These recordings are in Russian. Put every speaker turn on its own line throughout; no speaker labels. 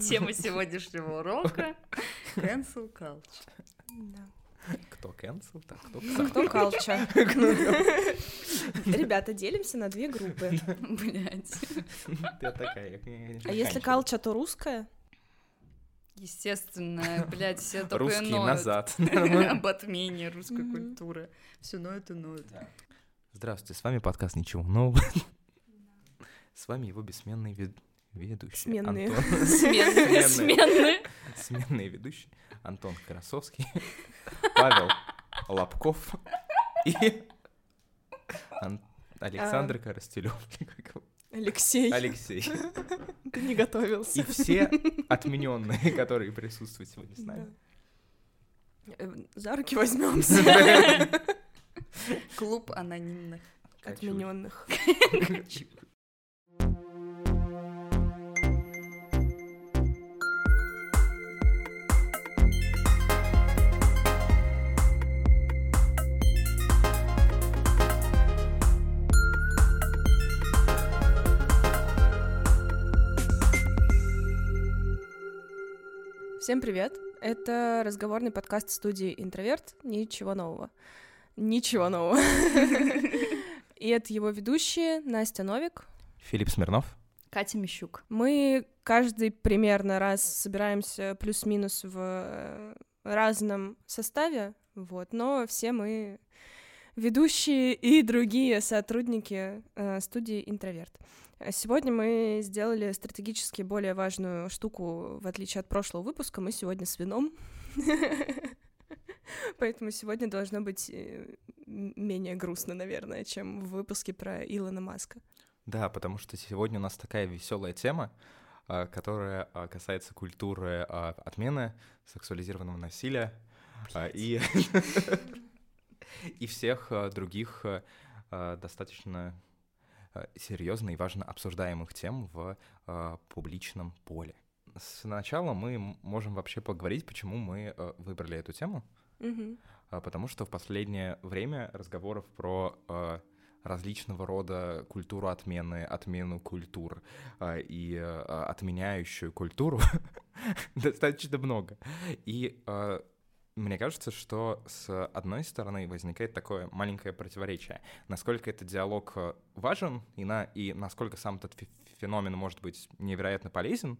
Тема сегодняшнего урока — cancel culture.
Да.
Кто cancel, так кто
А кто калча? Ребята, делимся на две группы.
Блять.
Ты такая.
А если калча, то русская?
Естественно, блядь, все только
Русские
ноют
назад.
об отмене русской культуры. Все ноют и ноют.
Здравствуйте, с вами подкаст «Ничего нового». С вами его бессменный вед- ведущий
Сменные.
Антон.
Сменные. Сменные.
Сменный ведущий Антон Красовский, Павел Лобков и Ан- Александр Коростелев.
Алексей,
Алексей.
ты не готовился.
И все отмененные, которые присутствуют сегодня с нами.
Э, За руки возьмемся.
Клуб анонимных.
Отмененных. Всем привет! Это разговорный подкаст студии «Интроверт». Ничего нового. Ничего нового. И это его ведущие Настя Новик.
Филипп Смирнов.
Катя Мищук.
Мы каждый примерно раз собираемся плюс-минус в э, разном составе, вот, но все мы ведущие и другие сотрудники э, студии «Интроверт». Сегодня мы сделали стратегически более важную штуку, в отличие от прошлого выпуска. Мы сегодня с вином. Поэтому сегодня должно быть э, менее грустно, наверное, чем в выпуске про Илона Маска.
Да, потому что сегодня у нас такая веселая тема, а, которая а, касается культуры а, отмены сексуализированного насилия и и всех других достаточно серьезно и важно обсуждаемых тем в а, публичном поле. Сначала мы можем вообще поговорить, почему мы а, выбрали эту тему. А, Потому что в последнее время разговоров про различного рода культуру отмены, отмену культур а, и а, отменяющую культуру достаточно много. И а, мне кажется, что с одной стороны возникает такое маленькое противоречие. Насколько этот диалог а, важен, и, на, и насколько сам этот фе- феномен может быть невероятно полезен,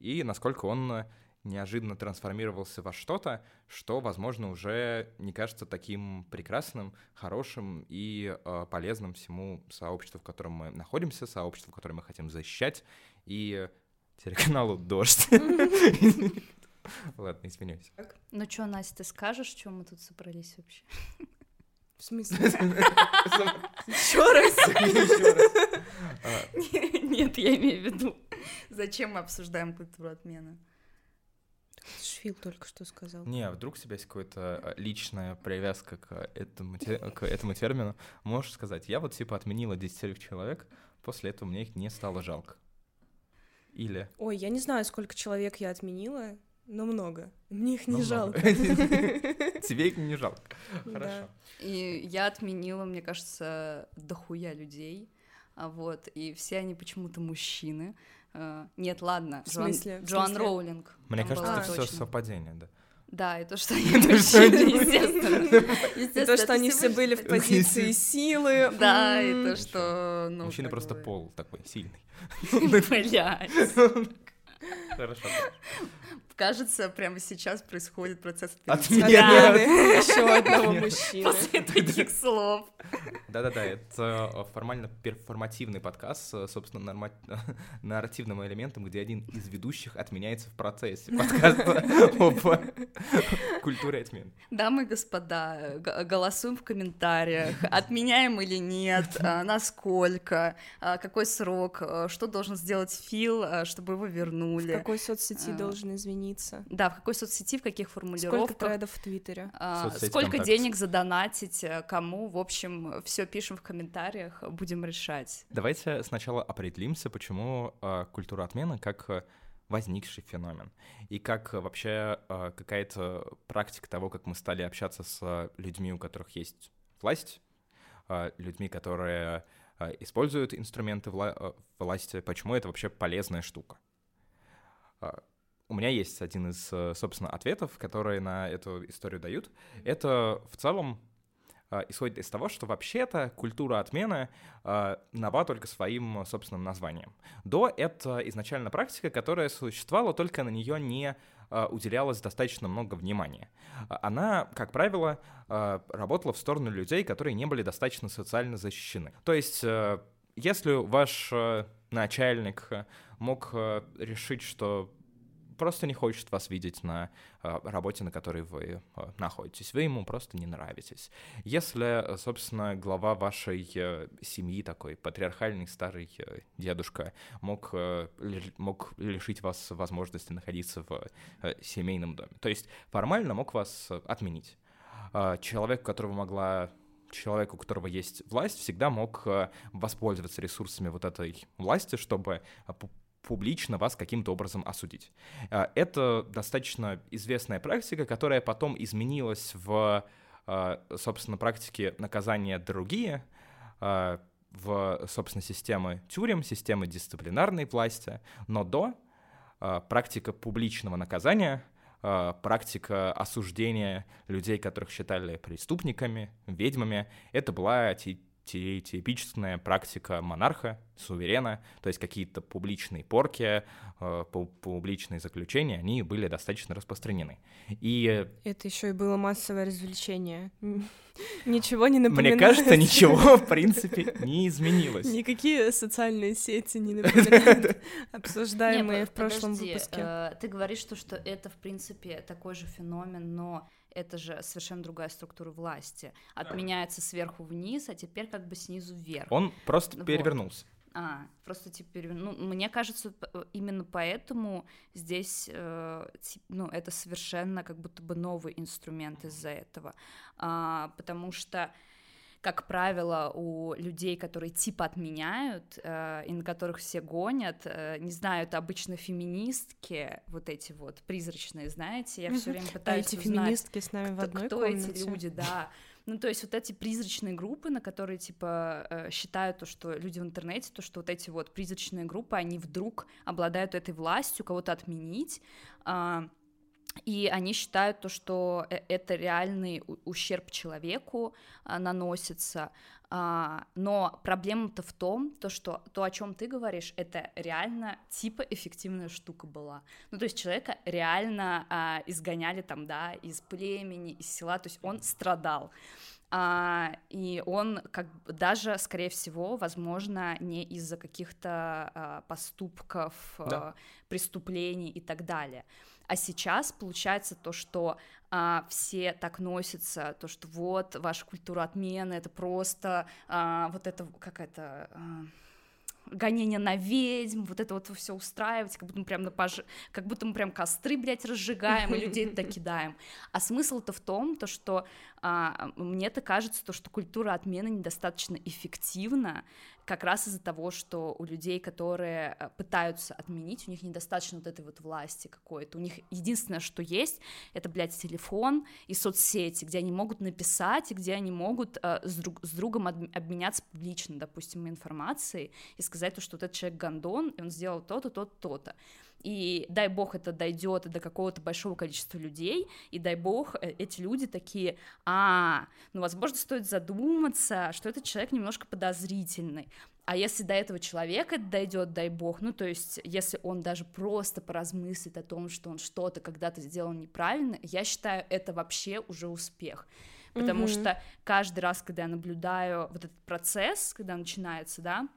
и насколько он а, неожиданно трансформировался во что-то, что, возможно, уже не кажется таким прекрасным, хорошим и э, полезным всему сообществу, в котором мы находимся, сообществу, которое мы хотим защищать, и телеканалу «Дождь». Ладно, извиняюсь.
Ну что, Настя, ты скажешь, что мы тут собрались вообще?
В смысле?
Еще раз. А,
Нет, я имею в виду. Зачем мы обсуждаем культуру отмены?
Фил только что сказал.
Не, а вдруг у тебя есть какая-то э, личная привязка к этому, к этому термину, можешь сказать, я вот типа отменила 10 человек, после этого мне их не стало жалко. Или...
Ой, я не знаю, сколько человек я отменила, но много. Мне их не
Ну,
жалко.
много. Тебе их не жалко. Хорошо.
И я отменила, мне кажется, дохуя людей. А вот, и все они почему-то мужчины. Э, Нет, ладно,
В
Джоан,
смысле? В
Джоан
смысле?
Роулинг.
Мне кажется, это все совпадение, да.
Да, и то, что они мужчины, естественно.
И то, что они все были в позиции силы.
Да, и то, что... ну,
Мужчина просто пол такой сильный.
Блядь.
Хорошо.
Кажется, прямо сейчас происходит процесс
Отмены.
еще одного мужчины.
После таких слов.
Да-да-да, это э, формально перформативный подкаст с, собственно, норма- нарративным элементом, где один из ведущих отменяется в процессе подкаста об культуре отмен.
Дамы и господа, голосуем в комментариях, отменяем или нет, а, насколько, а, какой срок, что должен сделать Фил, чтобы его
В
вернули.
какой соцсети должен извиниться?
Да, в какой соцсети, в каких
Сколько
формулировках.
тредов в Твиттере?
а, сколько
ВКонтакте.
денег задонатить, а, кому, в общем, все пишем в комментариях, будем решать.
Давайте сначала определимся, почему э, культура отмены как э, возникший феномен. И как э, вообще э, какая-то практика того, как мы стали общаться с э, людьми, у которых есть власть, э, людьми, которые э, используют инструменты вла- э, власти, почему это вообще полезная штука. У меня есть один из, э, собственно, ответов, которые на эту историю дают. Это в целом э, исходит из того, что вообще-то культура отмены э, нова только своим собственным названием. До это изначально практика, которая существовала, только на нее не уделялось достаточно много внимания. Она, как правило, работала в сторону людей, которые не были достаточно социально защищены. То есть, если ваш начальник мог решить, что просто не хочет вас видеть на э, работе, на которой вы э, находитесь. Вы ему просто не нравитесь. Если, собственно, глава вашей э, семьи, такой патриархальный старый дедушка, мог, мог лишить вас возможности находиться в семейном доме, то есть формально мог вас отменить. Человек, у которого могла человек, у которого есть власть, всегда мог воспользоваться ресурсами вот этой власти, чтобы публично вас каким-то образом осудить. А, это достаточно известная практика, которая потом изменилась в, а, собственно, практике наказания другие, а, в, собственно, системы тюрем, системы дисциплинарной власти, но до практика публичного наказания, практика осуждения людей, которых считали преступниками, ведьмами, это была типичная практика монарха, суверена, то есть какие-то публичные порки, э, публичные заключения, они были достаточно распространены. И...
Это еще и было массовое развлечение. Ничего не напоминает.
Мне кажется, ничего, в принципе, не изменилось.
Никакие социальные сети не напоминают обсуждаемые в прошлом выпуске.
Э, ты говоришь, что, что это, в принципе, такой же феномен, но это же совершенно другая структура власти. Отменяется сверху вниз, а теперь как бы снизу вверх.
Он просто вот. перевернулся.
А, просто теперь, ну, мне кажется, именно поэтому здесь, э, ну, это совершенно как будто бы новый инструмент из-за этого, а, потому что как правило, у людей, которые типа отменяют, э, и на которых все гонят, э, не знаю, это обычно феминистки, вот эти вот призрачные, знаете, я все время пытаюсь
а эти
узнать,
феминистки с нами
кто,
в одной
кто
комнате.
эти люди, да. Ну, то есть вот эти призрачные группы, на которые, типа, э, считают то, что люди в интернете, то, что вот эти вот призрачные группы, они вдруг обладают этой властью кого-то отменить, э, и они считают то, что э, это реальный ущерб человеку а, наносится, а, но проблема-то в том, то, что то, о чем ты говоришь, это реально типа эффективная штука была. Ну, то есть человека реально а, изгоняли там, да, из племени, из села, то есть он страдал. А, и он как даже, скорее всего, возможно, не из-за каких-то а, поступков, да. а, преступлений и так далее. А сейчас получается то, что а, все так носятся, то, что вот ваша культура отмены, это просто а, вот это как это... А, гонение на ведьм, вот это вот все устраивать, как будто мы прям на пож... как будто мы прям костры, блядь, разжигаем и людей туда кидаем. А смысл-то в том, то, что а, мне-то кажется, то, что культура отмены недостаточно эффективна, как раз из-за того, что у людей, которые э, пытаются отменить, у них недостаточно вот этой вот власти какой-то. У них единственное, что есть, это, блядь, телефон и соцсети, где они могут написать, и где они могут э, с, друг, с другом обменяться публично, допустим, информацией и сказать, то, что вот этот человек гондон, и он сделал то-то, то-то, то-то и дай бог это дойдет до какого-то большого количества людей, и дай бог э, эти люди такие, а, ну, возможно, стоит задуматься, что этот человек немножко подозрительный, а если до этого человека дойдет, дай бог, ну, то есть, если он даже просто поразмыслит о том, что он что-то когда-то сделал неправильно, я считаю, это вообще уже успех. Потому mm-hmm. что каждый раз, когда я наблюдаю вот этот процесс, когда начинается, да,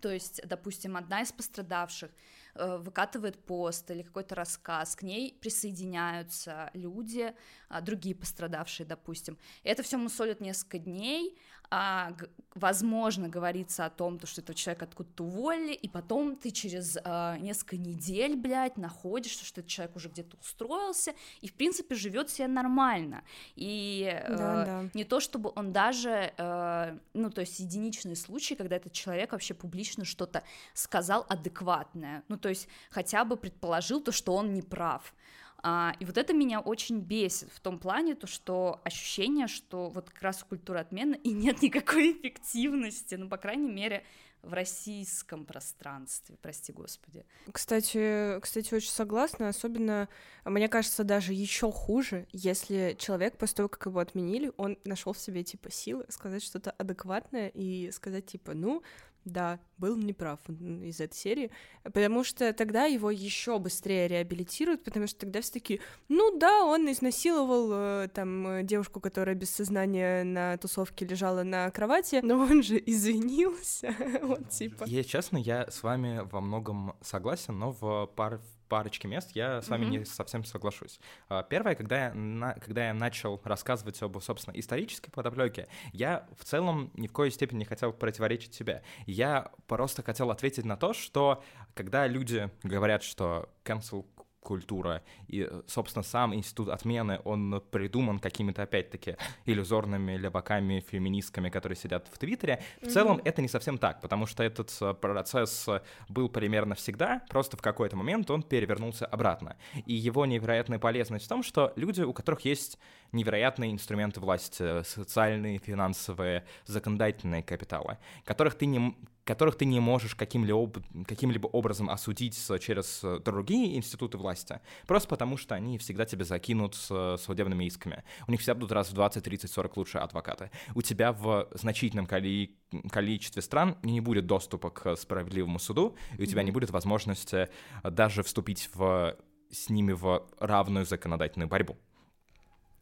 то есть, допустим, одна из пострадавших выкатывает пост или какой-то рассказ, к ней присоединяются люди, а, другие пострадавшие, допустим. Это все мусолят несколько дней, а, возможно, говорится о том, то, что этого человека откуда-то уволили, и потом ты через а, несколько недель, блядь, находишь, что этот человек уже где-то устроился, и, в принципе, живет себе нормально. И
да, э, да.
не то, чтобы он даже, э, ну, то есть единичные случаи, когда этот человек вообще публично что-то сказал адекватное, ну, то есть хотя бы предположил то, что он не прав. А, и вот это меня очень бесит в том плане, то, что ощущение, что вот как раз культура отмены, и нет никакой эффективности, ну, по крайней мере, в российском пространстве, прости господи.
Кстати, кстати, очень согласна, особенно, мне кажется, даже еще хуже, если человек после того, как его отменили, он нашел в себе типа силы сказать что-то адекватное и сказать типа, ну, да, был неправ из этой серии, потому что тогда его еще быстрее реабилитируют, потому что тогда все таки ну да, он изнасиловал э, там э, девушку, которая без сознания на тусовке лежала на кровати, но он же извинился, вот типа.
Я, честно, я с вами во многом согласен, но в пар парочке мест я с вами mm-hmm. не совсем соглашусь. А, первое, когда я, на, когда я начал рассказывать об, собственно, исторической подоплеке, я в целом ни в коей степени не хотел противоречить себе. Я просто хотел ответить на то, что когда люди говорят, что cancel культура. И, собственно, сам институт отмены, он придуман какими-то, опять-таки, иллюзорными леваками, феминистками, которые сидят в Твиттере. В mm-hmm. целом это не совсем так, потому что этот э, процесс был примерно всегда, просто в какой-то момент он перевернулся обратно. И его невероятная полезность в том, что люди, у которых есть невероятные инструменты власти, социальные, финансовые, законодательные капиталы, которых ты не, которых ты не можешь каким-либо, каким-либо образом осудить через другие институты власти, просто потому что они всегда тебя закинут с судебными исками. У них всегда будут раз в 20, 30, 40 лучшие адвокаты. У тебя в значительном коли... количестве стран не будет доступа к справедливому суду, и у тебя mm-hmm. не будет возможности даже вступить в с ними в равную законодательную борьбу.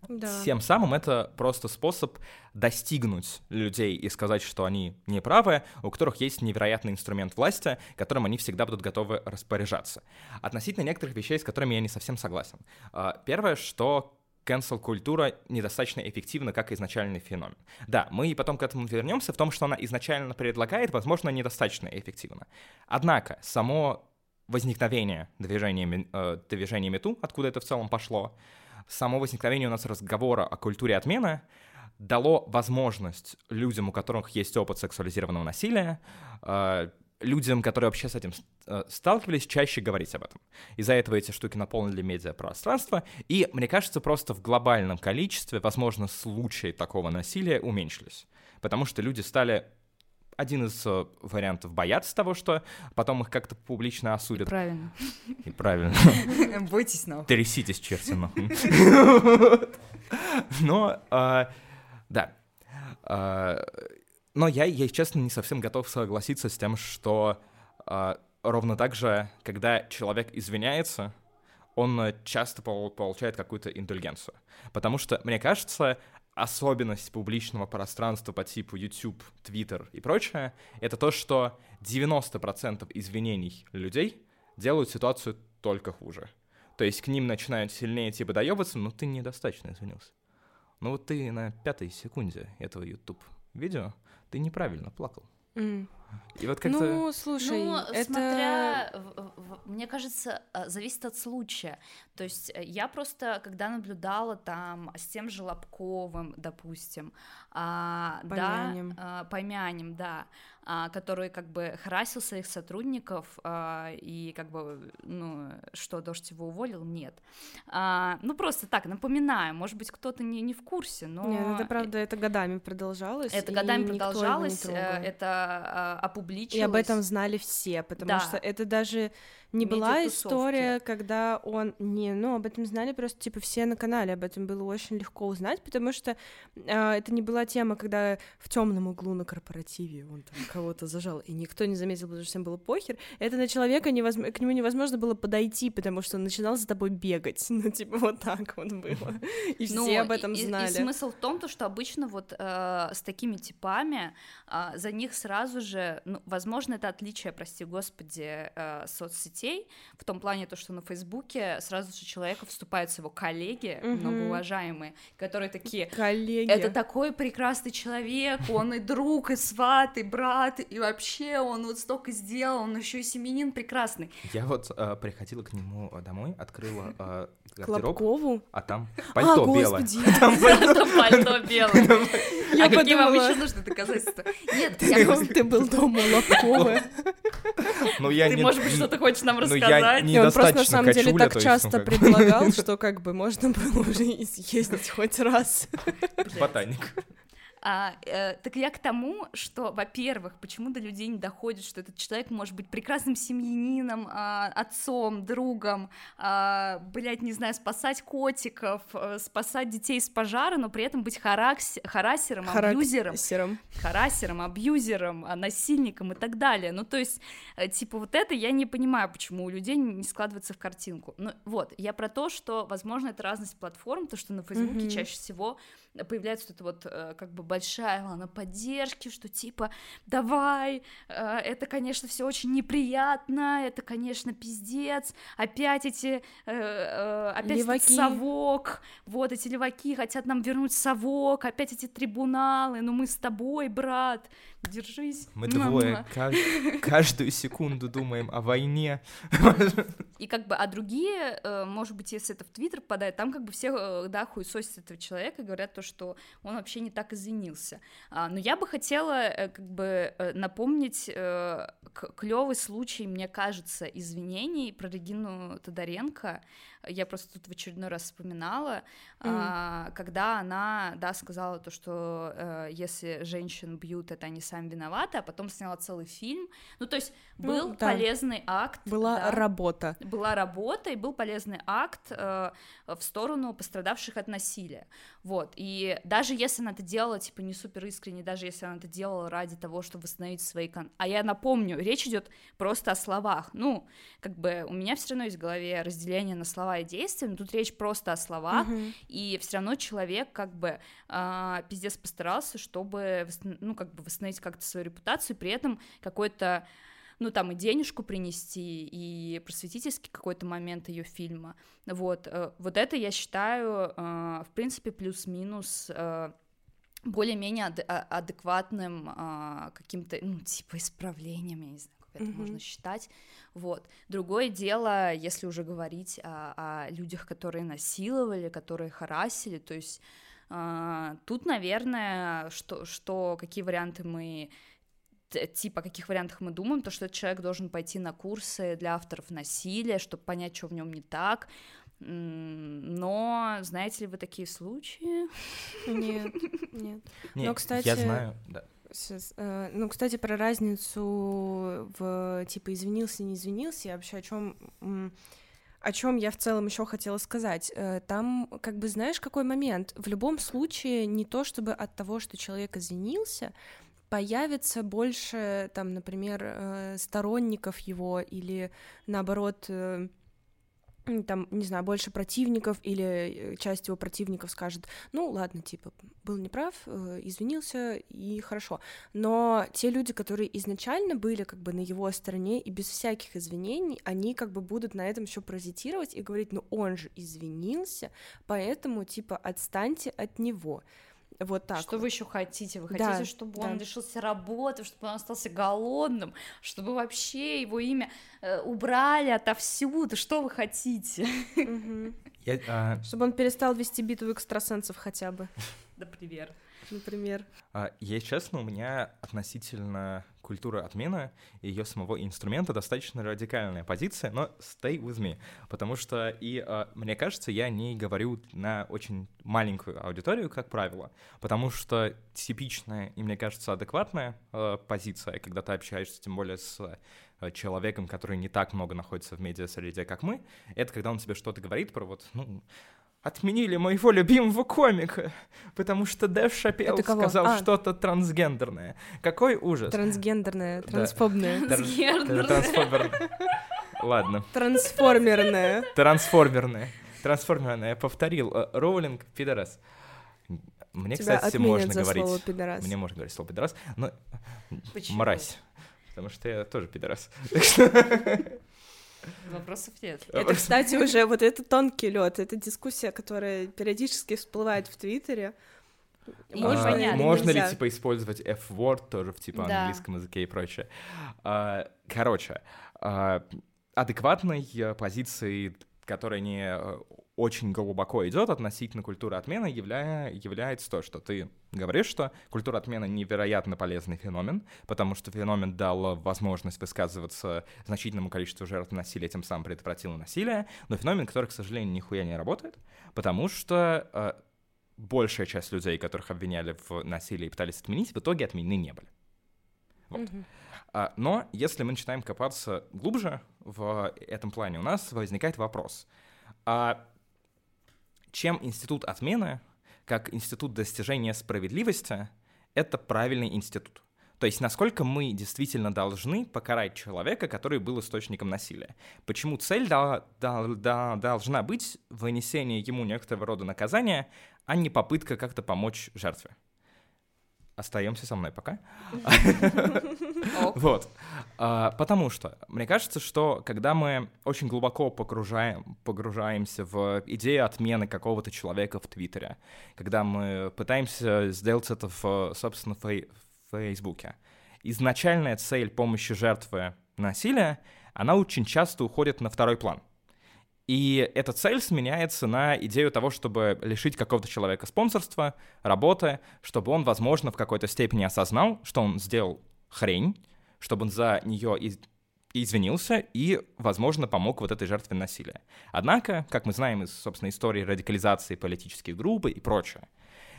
Да. Тем самым это просто способ достигнуть людей и сказать, что они неправы, у которых есть невероятный инструмент власти, которым они всегда будут готовы распоряжаться. Относительно некоторых вещей, с которыми я не совсем согласен. А, первое, что cancel-культура недостаточно эффективна как изначальный феномен. Да, мы и потом к этому вернемся в том, что она изначально предлагает, возможно, недостаточно эффективно. Однако само возникновение движения, э, движения Мету, откуда это в целом пошло, само возникновение у нас разговора о культуре отмены дало возможность людям, у которых есть опыт сексуализированного насилия, э, людям, которые вообще с этим э, сталкивались, чаще говорить об этом. Из-за этого эти штуки наполнили медиапространство, и, мне кажется, просто в глобальном количестве, возможно, случаи такого насилия уменьшились. Потому что люди стали один из э, вариантов бояться того, что потом их как-то публично осудят. И
правильно.
И правильно.
Бойтесь нахуй.
Тряситесь, черти нахуй. Но, а, да. А, но я, я, честно, не совсем готов согласиться с тем, что ровно так же, когда человек извиняется, он часто получает какую-то индульгенцию. Потому что, мне кажется, особенность публичного пространства по типу YouTube, Twitter и прочее, это то, что 90% извинений людей делают ситуацию только хуже. То есть к ним начинают сильнее типа доебаться, но ты недостаточно извинился. Ну вот ты на пятой секунде этого YouTube видео, ты неправильно плакал.
Mm.
И вот как-то...
Ну, слушай, ну, это...
смотря, мне кажется, э, зависит от случая. То есть э, я просто, когда наблюдала там с тем же Лобковым, допустим, а, помянем. да, помянем, да, который как бы харасил своих сотрудников а, и как бы, ну, что, Дождь его уволил? Нет. А, ну, просто так, напоминаю, может быть, кто-то не, не в курсе, но...
Нет, это правда, это годами продолжалось.
Это годами продолжалось, э, это а, опубличилось.
И об этом знали все, потому да. что это даже не была история, когда он не, ну об этом знали просто типа все на канале, об этом было очень легко узнать, потому что э, это не была тема, когда в темном углу на корпоративе он там кого-то зажал и никто не заметил, потому что всем было похер. Это на человека невозможно, к нему невозможно было подойти, потому что он начинал за тобой бегать, ну типа вот так вот было, и все ну, об этом знали.
И, смысл в том, то, что обычно вот э, с такими типами э, за них сразу же, ну, возможно, это отличие, прости господи, э, соцсетей соцсетей, в том плане то, что на Фейсбуке сразу же человека вступают его коллеги, mm-hmm. многоуважаемые, которые такие,
коллеги.
это такой прекрасный человек, он и друг, и сват, и брат, и вообще он вот столько сделал, он еще и семенин прекрасный.
Я вот э, приходила к нему домой, открыла э,
гардероб,
а там пальто
а,
белое.
Там
пальто белое. А какие вам еще нужны доказательства? Нет,
ты был дома Лобкова.
Ну, я
Ты, может быть, что-то хочешь нам рассказать?
Ну, я он просто, на самом деле, так часто ну, предлагал, что как бы можно было уже съездить хоть раз.
Ботаник.
А, э, так я к тому, что, во-первых, почему до людей не доходит, что этот человек может быть прекрасным семьянином, а, отцом, другом, а, блядь, не знаю, спасать котиков, а, спасать детей с пожара, но при этом быть харакс... харасером, абьюзером,
Характером.
харасером, абьюзером, а, насильником и так далее. Ну, то есть, э, типа, вот это я не понимаю, почему у людей не складывается в картинку. Ну, вот, я про то, что, возможно, это разность платформ, то, что на Фейсбуке
Мгм.
чаще всего появляется вот эта вот э, как бы большая волна поддержки, что типа давай, э, это, конечно, все очень неприятно, это, конечно, пиздец, опять эти, э, э, опять этот
Леваки.
совок, вот эти леваки хотят нам вернуть совок, опять эти трибуналы, ну мы с тобой, брат, держись.
Мы двое ка- каждую секунду думаем о войне.
И как бы, а другие, э, может быть, если это в Твиттер попадает, там как бы все, э, да, хуесосят этого человека и говорят то, что он вообще не так извинился. А, но я бы хотела э, как бы э, напомнить клевый случай, мне кажется, извинений про Регину Тодоренко. Я просто тут в очередной раз вспоминала, а, когда она, да, сказала то, что э, если женщин бьют, это они сами виноваты, а потом сняла целый фильм. Ну, то есть
Ну,
был
да.
полезный акт.
Была
да
работа.
была работа и был полезный акт э, в сторону пострадавших от насилия. Вот. И даже если она это делала, типа, не супер искренне, даже если она это делала ради того, чтобы восстановить свои... Кон... А я напомню, речь идет просто о словах. Ну, как бы у меня все равно есть в голове разделение на слова и действия, но тут речь просто о словах,
Мгм.
и все равно человек как бы а, пиздец постарался, чтобы ну как бы восстановить как-то свою репутацию, при этом какой-то ну там и денежку принести, и просветительский какой-то момент ее фильма, вот, э, вот это я считаю, э, в принципе, плюс-минус э, более-менее ад- адекватным каким-то, ну, типа, исправлением, я не знаю, это
Мгм.
можно считать, вот. Другое дело, если уже говорить о, о людях, которые насиловали, которые харасили, то есть а, тут, наверное, что, что какие варианты мы типа о каких вариантах мы думаем, то что этот человек должен пойти на курсы для авторов насилия, чтобы понять, что в нем не так. Но знаете ли вы такие случаи?
Нет, нет.
Не,
Но, кстати,
Я знаю, да.
Сейчас, э, ну, кстати, про разницу в типа извинился, не извинился, и вообще о чем о чем я в целом еще хотела сказать. Э, Там, как бы, знаешь, какой момент? В любом случае, не то чтобы от того, что человек извинился, появится больше, там, например, э, сторонников его или, наоборот, там, не знаю, больше противников или э, часть его противников скажет, ну, ладно, типа, был неправ, э, извинился, и хорошо. Но те люди, которые изначально были как бы на его стороне и без всяких извинений, они как бы будут на этом еще паразитировать и говорить, ну, он же извинился, поэтому, типа, отстаньте от него. Вот так.
что
вот.
вы еще хотите? Вы
Да,
хотите, чтобы он
да.
лишился работы, чтобы он остался голодным, чтобы вообще его имя э, убрали отовсюду? Что вы хотите?
Я, а,
Чтобы он перестал вести битву экстрасенсов хотя бы,
Например.
например.
а, если честно, у меня относительно культуры отмены и ее самого инструмента достаточно радикальная позиция, но stay with me, потому что и а, мне кажется, я не говорю на очень маленькую аудиторию, как правило, потому что типичная и мне кажется адекватная а, позиция, когда ты общаешься, тем более с а, человеком, который не так много находится в медиа-среде, как мы, это когда он тебе что-то говорит про вот, ну, отменили моего любимого комика, потому что Дэв Шапел сказал
А.
что-то трансгендерное. Какой ужас.
Трансгендерная,
Да.
трансфобная,
Тр-
Трансгендерное.
Ладно,
трансформерная.
трансформерное. Трансформерное, повторил. Э, Роулинг, пидорас. Мне,
Тебя
кстати, можно
за
говорить.
слово пидорас.
Мне можно говорить слово пидорас, но
Почему?
мразь. Потому что я тоже пидорас.
Вопросов нет.
Это, кстати, уже вот это тонкий лед. Это дискуссия, которая периодически всплывает в Твиттере. Можно
А. Можно ли, типа, использовать F-word тоже в, типа,
Да.
английском языке и прочее? А, Короче, а, адекватной позицией, которая не э, очень глубоко идет относительно культуры отмены, явля- является то, что ты говоришь, что культура отмены невероятно полезный феномен, потому что феномен дал возможность высказываться значительному количеству жертв насилия, тем самым предотвратил насилие, но феномен, который, к сожалению, нихуя не работает, потому что э, большая часть людей, которых обвиняли в насилии и пытались отменить, в итоге отменены не были. Вот. А, Но если мы начинаем копаться глубже в этом плане, у нас возникает вопрос. А чем институт отмены, как институт достижения справедливости, это правильный институт? То есть насколько мы действительно должны покарать человека, который был источником насилия? Почему цель дол- дол- дол- должна быть вынесение ему некоторого рода наказания, а не попытка как-то помочь жертве? Остаемся со мной пока.
Ок.
Вот. А, потому что мне кажется, что когда мы очень глубоко погружаем, погружаемся в идею отмены какого-то человека в Твиттере, когда мы пытаемся сделать это в, собственно, в Фейсбуке, изначальная цель помощи жертвы насилия, она очень часто уходит на второй план. И эта цель сменяется на идею того, чтобы лишить какого-то человека спонсорства, работы, чтобы он, возможно, в какой-то степени осознал, что он сделал хрень, чтобы он за нее из- извинился и, возможно, помог вот этой жертве насилия. Однако, как мы знаем из, собственно, истории радикализации политических групп и прочее,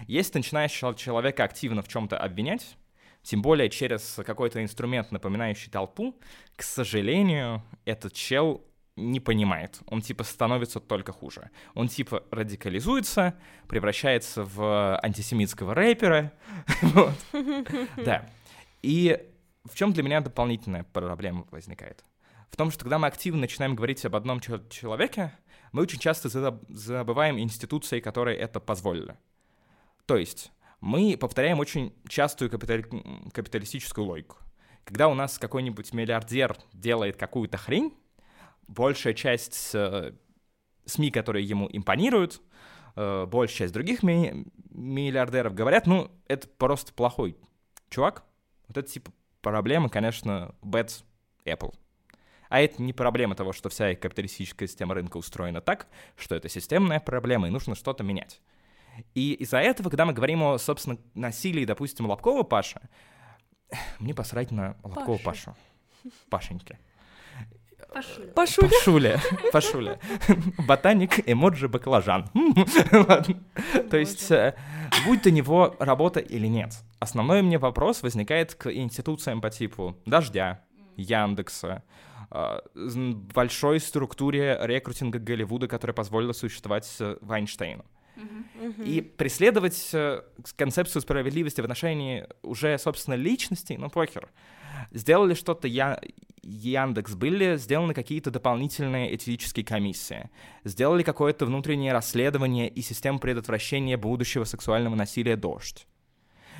если ты начинаешь чел- человека активно в чем-то обвинять, тем более через какой-то инструмент, напоминающий толпу, к сожалению, этот чел не понимает. Он типа становится только хуже. Он типа радикализуется, превращается в антисемитского рэпера. Да. И в чем для меня дополнительная проблема возникает? В том, что когда мы активно начинаем говорить об одном чел- человеке, мы очень часто заб- забываем институции, которые это позволили. То есть мы повторяем очень частую капитали- капиталистическую логику. Когда у нас какой-нибудь миллиардер делает какую-то хрень, большая часть э, СМИ, которые ему импонируют, э, большая часть других ми- миллиардеров говорят, ну, это просто плохой чувак. Вот это типа проблема, конечно, bad Apple. А это не проблема того, что вся капиталистическая система рынка устроена так, что это системная проблема, и нужно что-то менять. И из-за этого, когда мы говорим о, собственно, насилии, допустим, Лобкова Паша, мне посрать на Лобкова
Паша.
Пашу. Пашеньки.
Пошуля.
Пашуля. Пашуля. Ботаник, эмоджи, баклажан. То есть, э, будь у него работа или нет. Основной мне вопрос возникает к институциям по типу Дождя, Яндекса, э, большой структуре рекрутинга Голливуда, которая позволила существовать э, И преследовать э, концепцию справедливости в отношении уже, собственно, личностей, ну, похер. Сделали что-то я... Яндекс, были сделаны какие-то дополнительные этические комиссии, сделали какое-то внутреннее расследование и систему предотвращения будущего сексуального насилия «Дождь».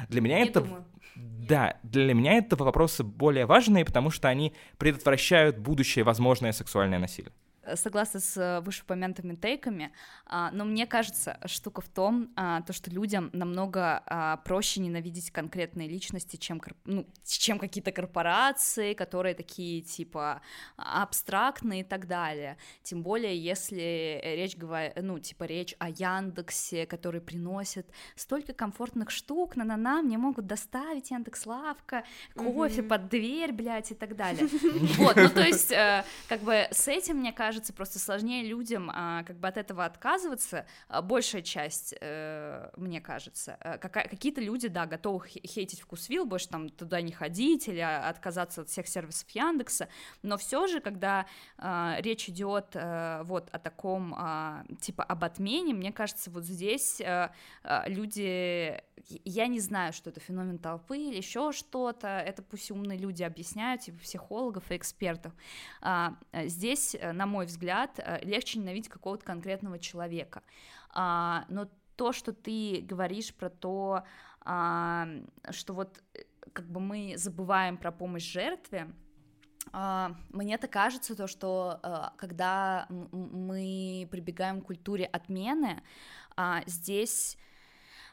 Для меня
Не
это...
думаю.
Да, для меня это вопросы более важные, потому что они предотвращают будущее возможное сексуальное насилие.
Э, Согласна с э, вышеупомянутыми тейками, а, но мне кажется, штука в том, а, то, что людям намного а, проще ненавидеть конкретные личности, чем, ну, чем какие-то корпорации, которые такие, типа, абстрактные и так далее. Тем более, если речь, говорит, ну, типа, речь о Яндексе, который приносит столько комфортных штук, на-на-на, мне могут доставить Яндекс.Лавка, кофе
Мгм.
под дверь, блядь, и так далее. Вот, ну, то есть, э, как бы с этим, мне кажется, просто сложнее людям а, как бы от этого отказываться. А, Большая часть, э, мне кажется. Кака- Какие-то люди, да, готовы хе- хейтить вкусвилл, больше там туда не ходить или а, отказаться от всех сервисов Яндекса, но все же, когда а, речь идет э, вот о таком, а, типа, об отмене, мне кажется, вот здесь э, а, люди, я не знаю, что это феномен толпы или еще что-то, это пусть умные люди объясняют, типа психологов и экспертов. А, э, Здесь, э, на мой взгляд, э, легче ненавидеть какого-то конкретного человека. А, Но то, что ты говоришь про то, а, что вот как бы мы забываем про помощь жертве, а, Мне так кажется, то, что когда мы прибегаем к культуре отмены, а, здесь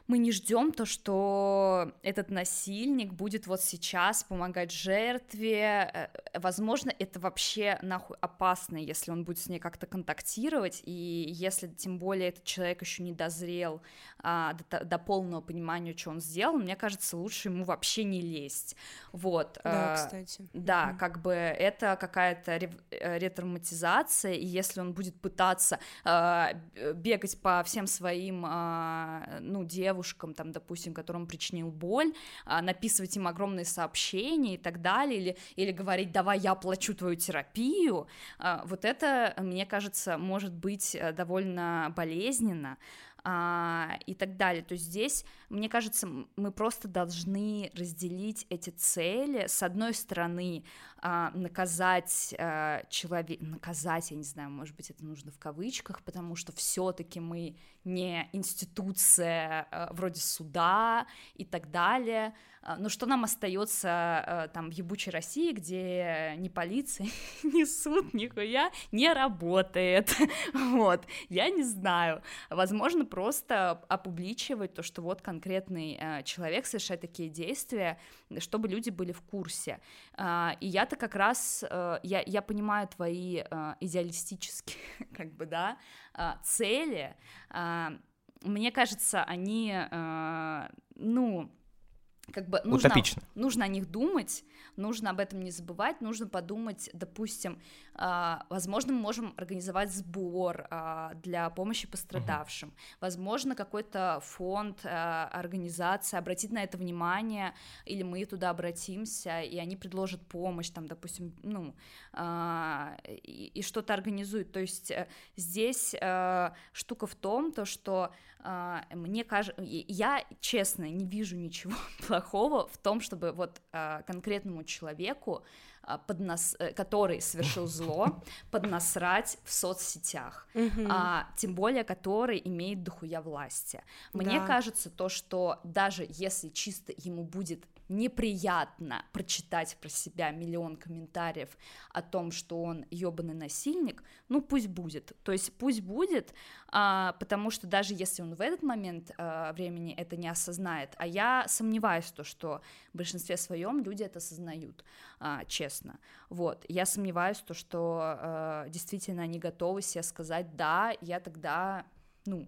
мы не ждем то, что этот насильник будет вот сейчас помогать жертве. Э, возможно, это вообще нахуй опасно, если он будет с ней как-то контактировать, и если тем более этот человек еще не дозрел а, до, до полного понимания, что он сделал, мне кажется, лучше ему вообще не лезть. Вот.
Да, а, кстати.
Да, mm-hmm. как бы это какая-то э, ретравматизация, и если он будет пытаться а, бегать по всем своим, а, ну, девушкам, девушкам, там, допустим, которым причинил боль, а, написывать им огромные сообщения и так далее, или, или говорить, давай я оплачу твою терапию, а, вот это, мне кажется, может быть э, довольно болезненно, а, и так далее. То есть здесь, мне кажется, мы просто должны разделить эти цели. С одной стороны, а, наказать а, человека, наказать, я не знаю, может быть, это нужно в кавычках, потому что все-таки мы не институция а, вроде суда и так далее. Но что нам остается там в ебучей России, где ни полиция, ни суд, нихуя не работает? вот, я не знаю. Возможно, просто опубличивать то, что вот конкретный а, человек совершает такие действия, чтобы люди были в курсе. И я-то как раз, я, я понимаю твои идеалистические, как бы, да, цели, мне кажется, они, ну, как бы нужно,
Утопично.
нужно о них думать, нужно об этом не забывать, нужно подумать, допустим, возможно, мы можем организовать сбор а, для помощи пострадавшим, угу. возможно, какой-то фонд, а, организация обратит на это внимание, или мы туда обратимся, и они предложат помощь, там, допустим, ну, и, и что-то организуют, то есть э, здесь э, штука в том, то, что мне кажется, я, честно, не вижу ничего плохого в том, чтобы вот конкретному человеку а, поднос... Э, который совершил зло, поднасрать в соцсетях, а, тем более который имеет дохуя власти. Мне кажется, то, что даже если чисто ему будет неприятно прочитать про себя миллион комментариев о том, что он ебаный насильник, ну пусть будет. То есть пусть будет, а, потому что даже если он в этот момент а, времени это не осознает, а я сомневаюсь в том, что в большинстве своем люди это осознают, а, честно. Вот, я сомневаюсь в том, что а, действительно они готовы себе сказать, да, я тогда, ну,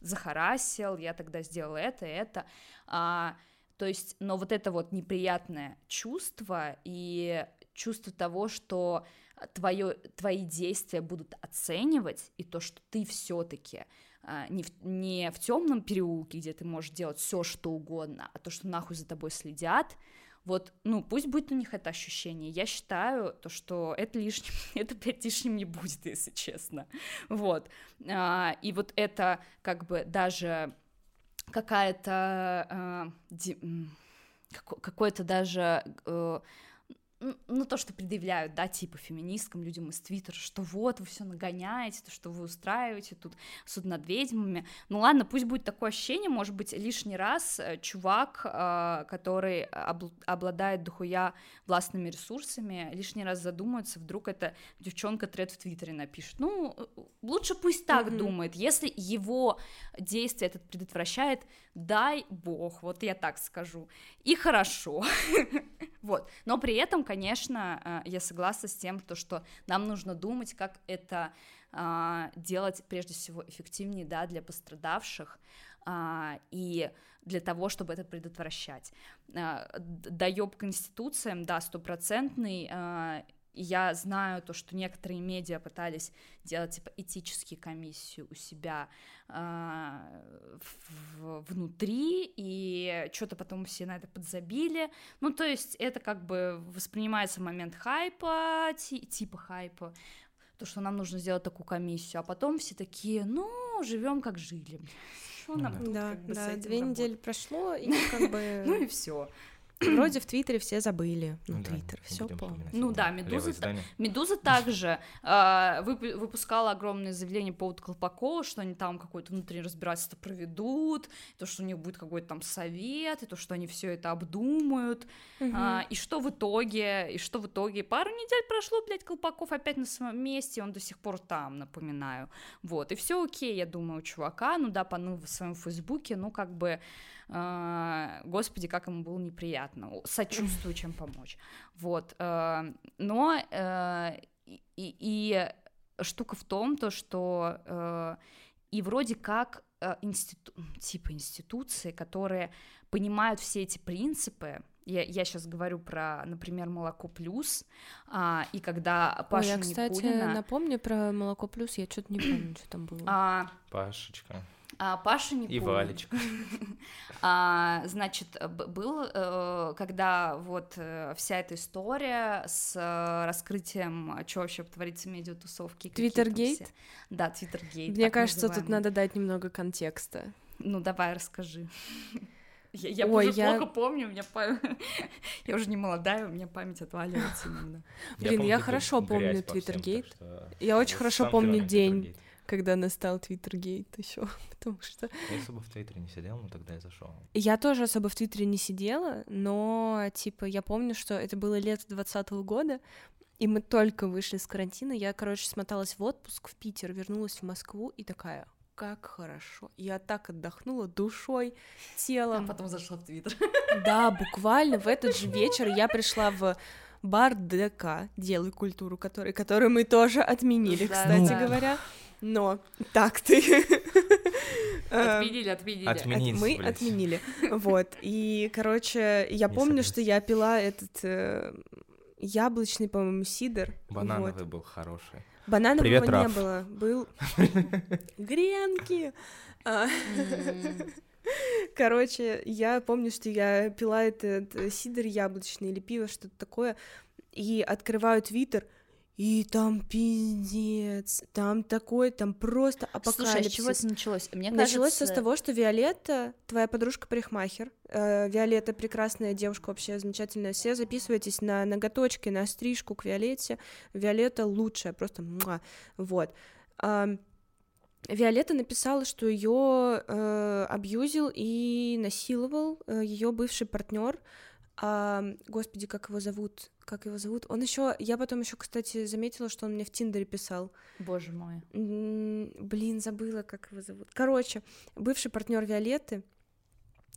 захарасил, я тогда сделал это, это, а, то есть, но вот это вот неприятное чувство и чувство того, что твое, твои действия будут оценивать, и то, что ты все-таки а, не в, не в темном переулке, где ты можешь делать все, что угодно, а то, что нахуй за тобой следят, вот, ну, пусть будет у них это ощущение. Я считаю, то, что это лишним, это опять лишним не будет, если честно. Вот. А, и вот это, как бы, даже какая-то э, какой-то даже э, ну, то, что предъявляют, да, типа феминисткам, людям из Твиттера, что вот, вы все нагоняете, то, что вы устраиваете тут суд над ведьмами. Ну ладно, пусть будет такое ощущение, может быть, лишний раз э, чувак, э, который обладает дохуя властными ресурсами, лишний раз задумается, вдруг эта девчонка тред в Твиттере напишет. Ну, лучше пусть так mm-hmm. думает, если его действие этот предотвращает, дай бог, вот я так скажу, и хорошо, вот, но при этом, конечно, э, я согласна с тем, то, что нам нужно думать, как это а, делать прежде всего эффективнее, да, для пострадавших, а, и для того, чтобы это предотвращать. А, Доеб конституциям, да, стопроцентный, я знаю то, что некоторые медиа пытались делать типа этические комиссии у себя э, в, внутри, и что-то потом все на это подзабили. Ну, то есть это как бы воспринимается момент хайпа, типа хайпа, то, что нам нужно сделать такую комиссию, а потом все такие, ну, живем как жили.
Что нам да, тут, да, как бы, да, две работать? недели прошло, и как бы...
Ну и все.
Вроде в Твиттере все забыли. Ну,
Ну да,
Твиттер, все помню.
Ну да, «Медуза»
издание.
Медуза также э, вып- выпускала огромное заявление по поводу Колпакова, что они там какое-то внутреннее разбирательство проведут, то, что у них будет какой-то там совет, и то, что они все это обдумают.
Мгм.
А, и что в итоге? И что в итоге? Пару недель прошло, блядь, Колпаков опять на своем месте, он до сих пор там, напоминаю. Вот, и все окей, я думаю, у чувака, ну да, поныл в своем фейсбуке, ну как бы, господи, как ему было неприятно, сочувствую, чем помочь. Вот, а, но а, и, и- штука в том, то, что а, и вроде как а, институ- типа институции, которые понимают все эти принципы, я, я сейчас говорю про, например, молоко плюс, а, и когда
Ой,
Паша
я, кстати,
Никулина,
напомню про молоко плюс, я что-то не помню, что там было.
а,
Пашечка
а, Паша
и
Никулин,
Валечка.
а, значит, был, э, когда вот э, вся эта история с э, раскрытием, что вообще творится в медиатусовке.
Твиттергейт?
Да, Твиттергейт.
Мне кажется, тут
называемый.
надо дать немного контекста.
Ну, давай, расскажи. Я, я
Ой,
уже
я-
плохо помню, у меня память... я уже не молодая, у меня память отваливается иногда.
Блин, я
помню
хорошо
только
помню Твиттергейт. Я очень хорошо помню день. Когда настал Твиттерgейт еще, потому что
Я особо в Твиттере не сидел, но тогда я зашел.
я тоже особо в Твиттере не сидела, но типа я помню, что это было лето двадцатого года, и мы только вышли с карантина. Я, короче, смоталась в отпуск в Питер, вернулась в Москву и такая, как хорошо. Я так отдохнула душой,
А
телом.
потом зашла в Твиттер.
Да, буквально в этот же вечер я пришла в бар ДК «Делай культуру», который, который мы тоже отменили,
Да,
кстати
да.
говоря. Но так ты... Э,
Отменили, отменили.
Отме- Отменить,
Мы
блядь.
отменили. Вот. И, короче, я
Не
помню,
согласен.
что я пила этот э, яблочный, по-моему, сидр.
Банановый
Вот.
был хороший.
Бананового
Привет,
не
Раф.
было. Был гренки. А. Короче, я помню, что я пила этот э, сидр яблочный или пиво, что-то такое, и открываю твиттер, и там пиздец, там такой, там просто
Слушай, а с
апокалипсис.
чего это началось? Мне
Началось
кажется...
с того, что Виолетта, твоя подружка парикмахер, э, Виолетта прекрасная девушка, вообще замечательная, все записывайтесь на ноготочки, на стрижку к Виолетте, Виолетта лучшая, просто муа. вот. Ам, Виолетта написала, что ее абьюзил и насиловал ее бывший партнер. Господи, как его зовут? Как его зовут? Он еще, я потом еще, кстати, заметила, что он мне в Тиндере писал.
Боже мой.
Блин, забыла, как его зовут. Короче, бывший партнер Виолетты.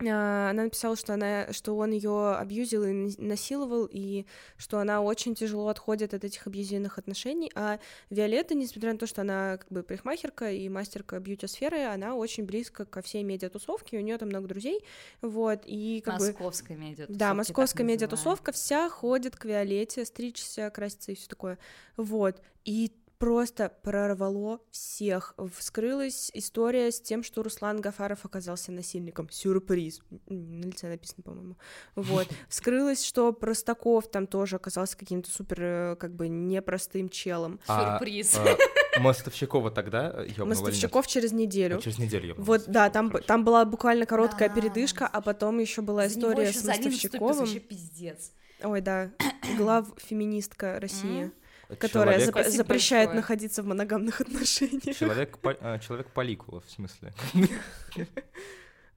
А, Она написала, что она, что он ее абьюзил и на- насиловал, и что она очень тяжело отходит от этих абьюзивных отношений. А Виолетта, несмотря на то, что она как бы парикмахерка и мастерка бьюти-сферы, она очень близко ко всей медиатусовке, у нее там много друзей, вот, и как бы...
Московская медиатусовка.
Да, московская медиатусовка вся ходит к Виолетте, стричься, краситься и все такое. Вот. И просто прорвало всех. Вскрылась история с тем, что Руслан Гафаров оказался насильником. Сюрприз. На лице написано, по-моему. Вот. Вскрылось, что Простаков там тоже оказался каким-то супер, э, как бы, непростым челом.
А,
Сюрприз.
э, Мостовщикова тогда ёбнула или нет?
Мостовщиков через неделю.
А, Через неделю ёбнула
Вот, да, там,
Хорошо.
там была буквально короткая
Да,
передышка, а потом еще была
За
история с Мостовщиковым.
вообще пиздец.
Ой, да, глав феминистка России,
М.
которая
Человек-
зап- запрещает
большое.
находиться в моногамных отношениях.
Человек, по- э, человек поликула, в смысле.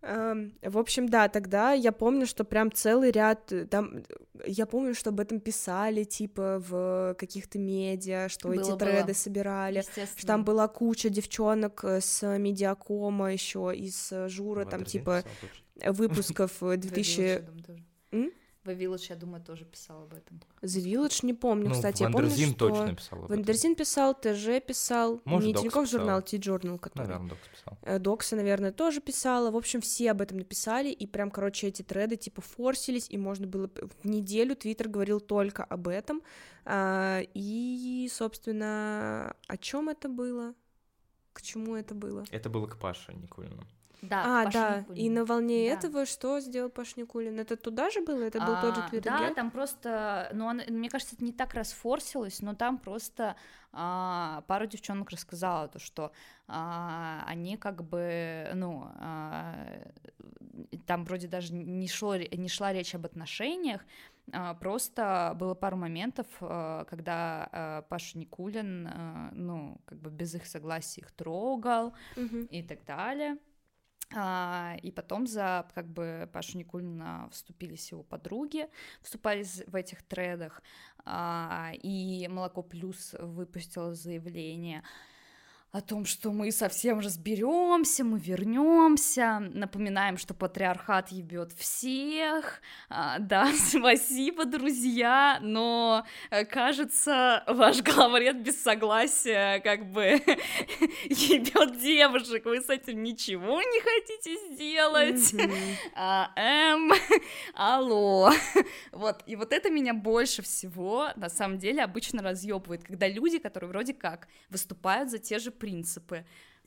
Эм, В общем, да, тогда я помню, что прям целый ряд э, там, э, я помню, что об этом писали, типа, в каких-то медиа, что эти
Было,
треды
было.
собирали, что там была куча девчонок э, с медиакома еще из э, жура, там, типа, выпусков э,
The
2000...
Village, я думаю, тоже.
М?
The Village, я думаю, тоже писал об этом.
The Village не помню,
Ну,
кстати, я помню,
Wonderzine
что...
точно писал об этом.
Wonderzine писал, TJ писал,
Может,
не Тинькофф журнал, Ти-журнал, который.
Наверное, Докс писал.
Э, DOXA, наверное, тоже писала. В общем, все об этом написали, и прям, короче, эти треды типа форсились, и можно было... В неделю Твиттер говорил только об этом. А, и, собственно, о чем это было? К чему это было?
Это было к Паше Никулину.
Да,
а,
Паша
да.
Никулин.
И на волне
Да.
этого что сделал Паш Никулин? Это туда же было? Это был тот же
А,
твиттер
Да, там просто, ну, он- мне кажется, это не так расфорсилось, но там просто а, пару девчонок рассказала то, что а, они как бы, ну, а, там вроде даже не, шло, не шла речь об отношениях, а, просто было пару моментов, а, когда а, Паша Никулин, а, ну, как бы без их согласия их трогал,
Мгм.
и так далее. А, и потом за как бы Пашу Никулина вступились его подруги, вступались в этих тредах, а, и Молоко Плюс выпустило заявление о том, что мы совсем разберемся, мы вернемся, напоминаем, что патриархат ебет всех, А, да, спасибо, друзья, но э, кажется, ваш главред без согласия как бы ебет девушек, вы с этим ничего не хотите сделать. А, эм, алло. Вот, и вот это меня больше всего, на самом деле, обычно разъебывает, когда люди, которые вроде как выступают за те же принципы.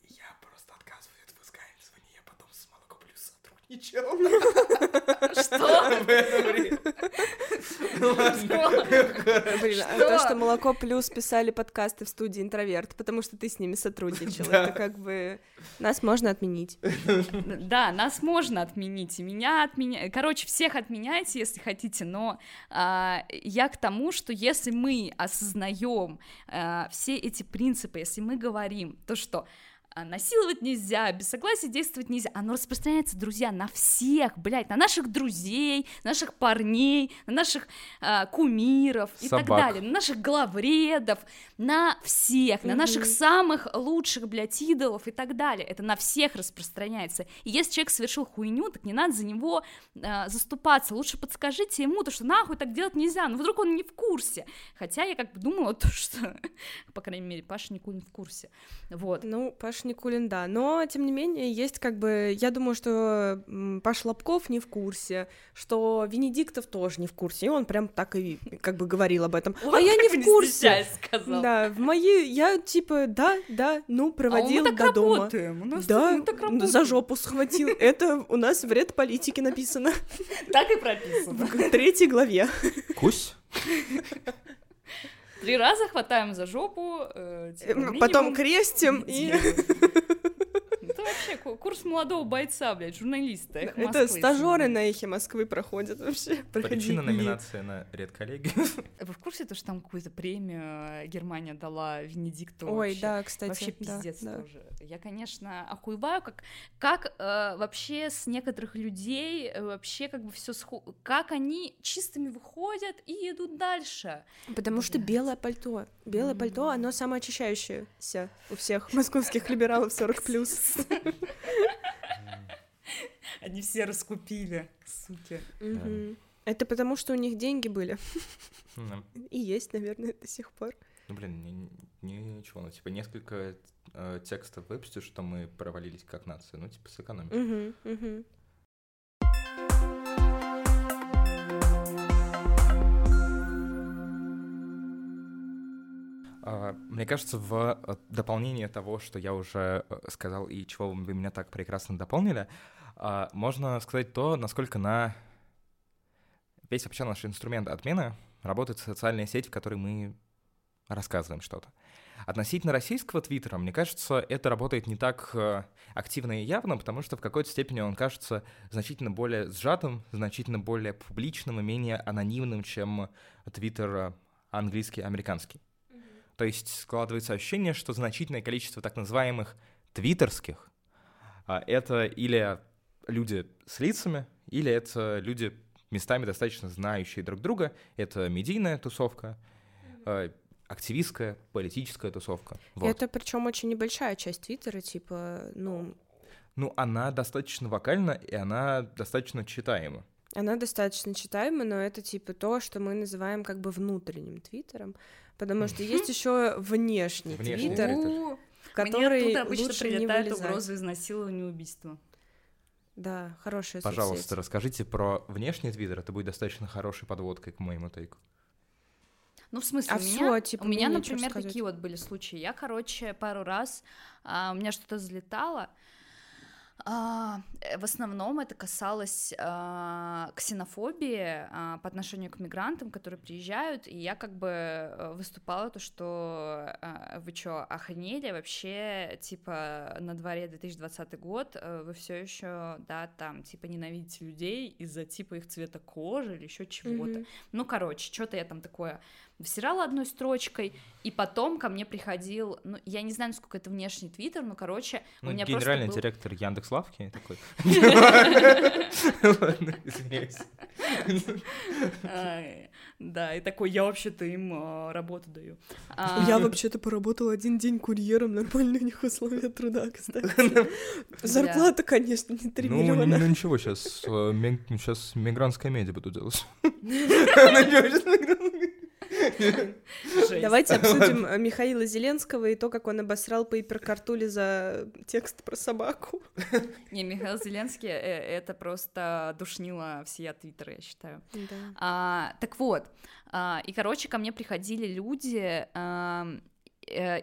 Я просто отказываю от высказывания, я потом с Молоко Сотрудничал.
Что?
Блин, а то, что молоко плюс писали подкасты в студии интроверт, потому что ты с ними сотрудничал,
Да.
это как бы нас можно отменить.
Да, нас можно отменить, и меня отменяйте. Короче, всех отменяйте, если хотите, но а, я к тому, что если мы осознаем а, все эти принципы, если мы говорим то, что насиловать нельзя, без согласия действовать нельзя, оно распространяется, друзья, на всех, блядь, на наших друзей, наших парней, на наших а, кумиров и так
Собак.
далее, на наших главредов, на всех, на наших самых лучших, блядь, идолов и так далее. Это на всех распространяется. И если человек совершил хуйню, так не надо за него а, заступаться. Лучше подскажите ему, то, что нахуй так делать нельзя. Ну, вдруг он не в курсе. Хотя я как бы думала, то, что, по крайней мере, Паша Никулин в курсе. Вот.
Ну, Паш Никулин, да. Но, тем не менее, есть как бы... Я думаю, что Паш Лобков не в курсе, что Венедиктов тоже не в курсе. И он прям так и как бы говорил об этом. а я не в курсе.
сказал.
Да, в моей... Я типа, да, да, ну, проводил
а мы так
до дома.
работаем. У нас
Да,
мы так работаем.
за жопу схватил. Это у нас вред политики написано
Так и прописано.
в третьей главе.
Кусь?
Три раза хватаем за жопу. э, типа,
Потом крестим и...
вообще ку- курс молодого бойца, блядь, журналиста. «Эхо
Это
Москвы»,
стажеры на эхе Москвы проходят вообще.
Причина номинации на редколлегию.
Вы в курсе, то, что там какую-то премию э, Германия дала Венедикту?
Ой,
вообще?
да, кстати.
Вообще
да,
пиздец
да.
тоже. Я, конечно, охуеваю, как, как э, вообще с некоторых людей э, вообще как бы все как они чистыми выходят и идут дальше.
Потому что белое пальто. Белое пальто, оно самоочищающееся у всех московских либералов 40+.
Они все раскупили, суки.
Это потому, что у них деньги были. И есть, наверное, до сих пор.
Ну, блин, ни- ни- ничего, ну, типа, несколько э, текстов выпустишь, что мы провалились как нация, ну, типа, сэкономим. Мне кажется, в э, дополнение того, что я уже э, сказал и чего вы меня так прекрасно дополнили, а, можно сказать то, насколько на весь вообще наш инструмент отмены работает социальная сеть, в которой мы рассказываем что-то. Относительно российского твиттера, мне кажется, это работает не так э, активно и явно, потому что в какой-то степени он кажется значительно более сжатым, значительно более публичным и менее анонимным, чем твиттер английский, американский. То есть складывается ощущение, что значительное количество так называемых твиттерских а, это или люди с лицами, или это люди местами достаточно знающие друг друга. Это медийная тусовка, а, активистская, политическая тусовка. Вот.
Это причем очень небольшая часть Твиттера, типа, ну,
Ну, она достаточно вокальна, и она достаточно читаема.
она достаточно читаема, но это типа то, что мы называем как бы внутренним Твиттером, потому что есть еще внешний Твиттер, в который
Мне оттуда обычно
лучше не
прилетают
вылезать.
угрозы изнасилования и убийства.
Да, хорошая
Пожалуйста,
соцсеть.
расскажите про внешний твиттер, это будет достаточно хорошей подводкой к моему тейку.
Ну, в смысле,
А
у меня,
типа,
у меня, например, такие вот были случаи. Я, короче, пару раз а, у меня что-то залетало. А, э, в основном это касалось а, ксенофобии а, по отношению к мигрантам, которые приезжают, и я как бы э, выступала то, что а, вы чё, охренели вообще, типа на дворе 2020 год, э, вы все еще, да, там, типа ненавидите людей из-за типа их цвета кожи или еще чего-то.
Мгм.
Ну, короче, что-то я там такое всирала одной строчкой, и потом ко мне приходил, ну, я не знаю, насколько это внешний твиттер, но, короче,
Ну,
у меня
генеральный
просто был...
директор Яндекс Лавки такой. Ладно, извиняюсь.
Да, и такой, я вообще-то им а, работу даю. А,
Я вообще-то поработал один день курьером, нормальные у них условия труда, кстати. Зарплата, конечно, не 3
Ну,
миллиона.
ну ничего, сейчас сейчас мигрантская медиа буду делать.
Давайте обсудим э, Михаила Зеленского и то, как он обосрал Пейпер Картули за текст про собаку.
Не, Михаил Зеленский, э, это просто душнило всея Твиттера, я считаю.
Да.
А, так вот, а, и, короче, ко мне приходили люди э,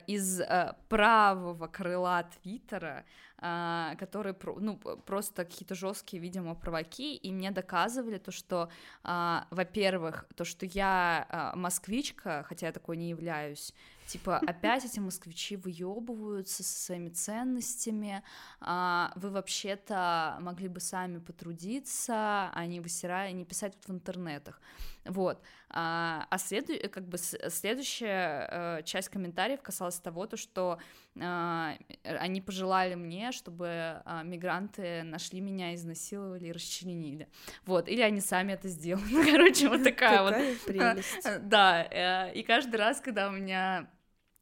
из правого крыла Твиттера, которые, про- ну, просто какие-то жесткие, видимо, провоки, и мне доказывали то, что, а, во-первых, то, что я а, москвичка, хотя я такой не являюсь, типа, опять эти москвичи выебываются со своими ценностями, а, вы вообще-то могли бы сами потрудиться, а не высирая, не писать вот в интернетах. Вот. А, а следу- как бы следующая э, часть комментариев касалась того, то, что а, они пожелали мне, чтобы а, мигранты нашли меня, изнасиловали и расчленили. Вот. Или они сами это сделали. Ну, короче, вот такая вот
Какая прелесть.
Да, э, и каждый раз, когда у меня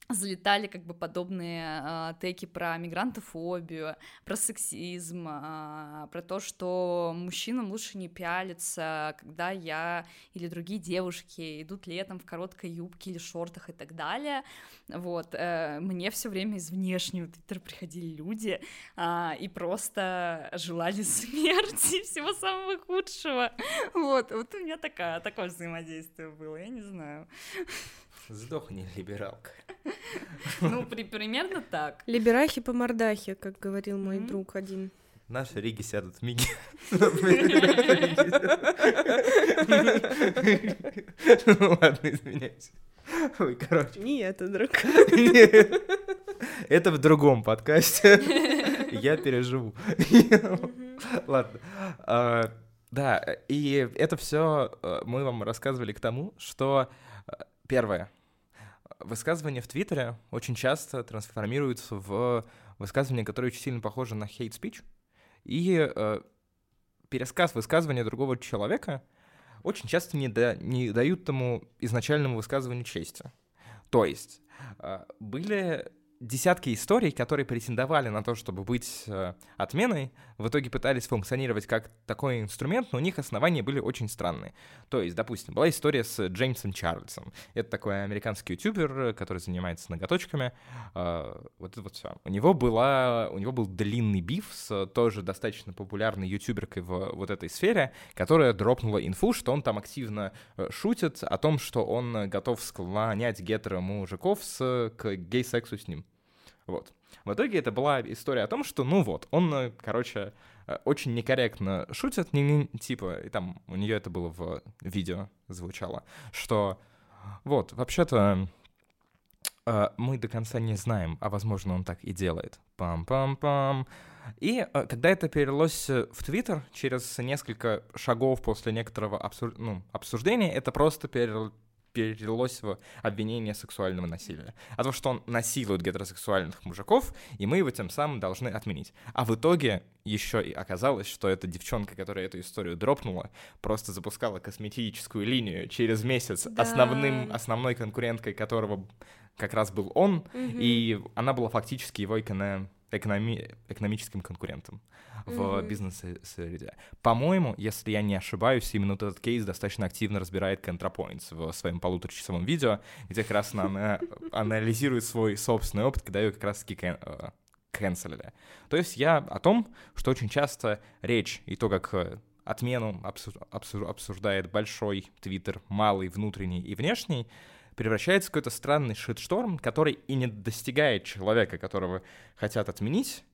залетали как бы подобные э, теки про мигрантофобию, про сексизм, э, про то, что мужчинам лучше не пялиться, когда я или другие девушки идут летом в короткой юбке или шортах и так далее. Вот, э, мне все время из внешнего твиттера приходили люди а, и просто желали смерти, всего самого худшего. Вот, вот у меня такая, такое взаимодействие было, я не знаю.
Сдохни, либералка.
Ну, при- примерно так.
Либерахи по мордахе, как говорил мой друг один.
Наши Риги сядут в Миги. Ну ладно, извиняюсь. Ой, короче.
Не это, друг.
Это в другом подкасте. Я переживу. Ладно. А, Да, и это все мы вам рассказывали к тому, что э, первое. Высказывания в Твиттере очень часто трансформируются в высказывания, которые очень сильно похожи на speech. И э, пересказ высказывания другого человека очень часто не, да- не дают тому изначальному высказыванию чести. То есть э, были десятки историй, которые претендовали на то, чтобы быть э, отменой, в итоге пытались функционировать как такой инструмент, но у них основания были очень странные. То есть, допустим, была история с Джеймсом Чарльзом. Это такой американский ютубер, который занимается ноготочками. Э, вот это вот все. У него, была, у него был длинный биф с тоже достаточно популярной ютуберкой в вот этой сфере, которая дропнула инфу, что он там активно э, шутит о том, что он готов склонять гетеро-мужиков с, к гей-сексу с ним. Вот. В итоге это была история о том, что, ну вот, он, э, короче, э, очень некорректно шутит, не, типа, и там у нее это было в видео звучало, что вот, вообще-то э, мы до конца не знаем, а возможно он так и делает. Пам-пам-пам. И когда это перелилось э, в Твиттер, через несколько шагов после некоторого обсур- ну, обсуждения, это просто перел- перелилось в обвинение сексуального насилия. А то, что он насилует гетеросексуальных мужиков, и мы его тем самым должны отменить. А в итоге еще и оказалось, что эта девчонка, которая эту историю дропнула, просто запускала косметическую линию через месяц,
Да.
основным, основной конкуренткой которого как раз был он,
Мгм.
и она была фактически его эконом- экономи- экономическим конкурентом в
Мгм.
бизнес-среде. По-моему, если я не ошибаюсь, именно вот этот кейс достаточно активно разбирает ContraPoints в своем полуторачасовом видео, где как раз она анализирует свой собственный опыт, когда ее как раз-таки кен- э, канцелили. То есть я о том, что очень часто речь и то, как э, отмену обсу- обсу- обсуждает большой твиттер, малый, внутренний и внешний, превращается в какой-то странный шит-шторм, который и не достигает человека, которого хотят отменить,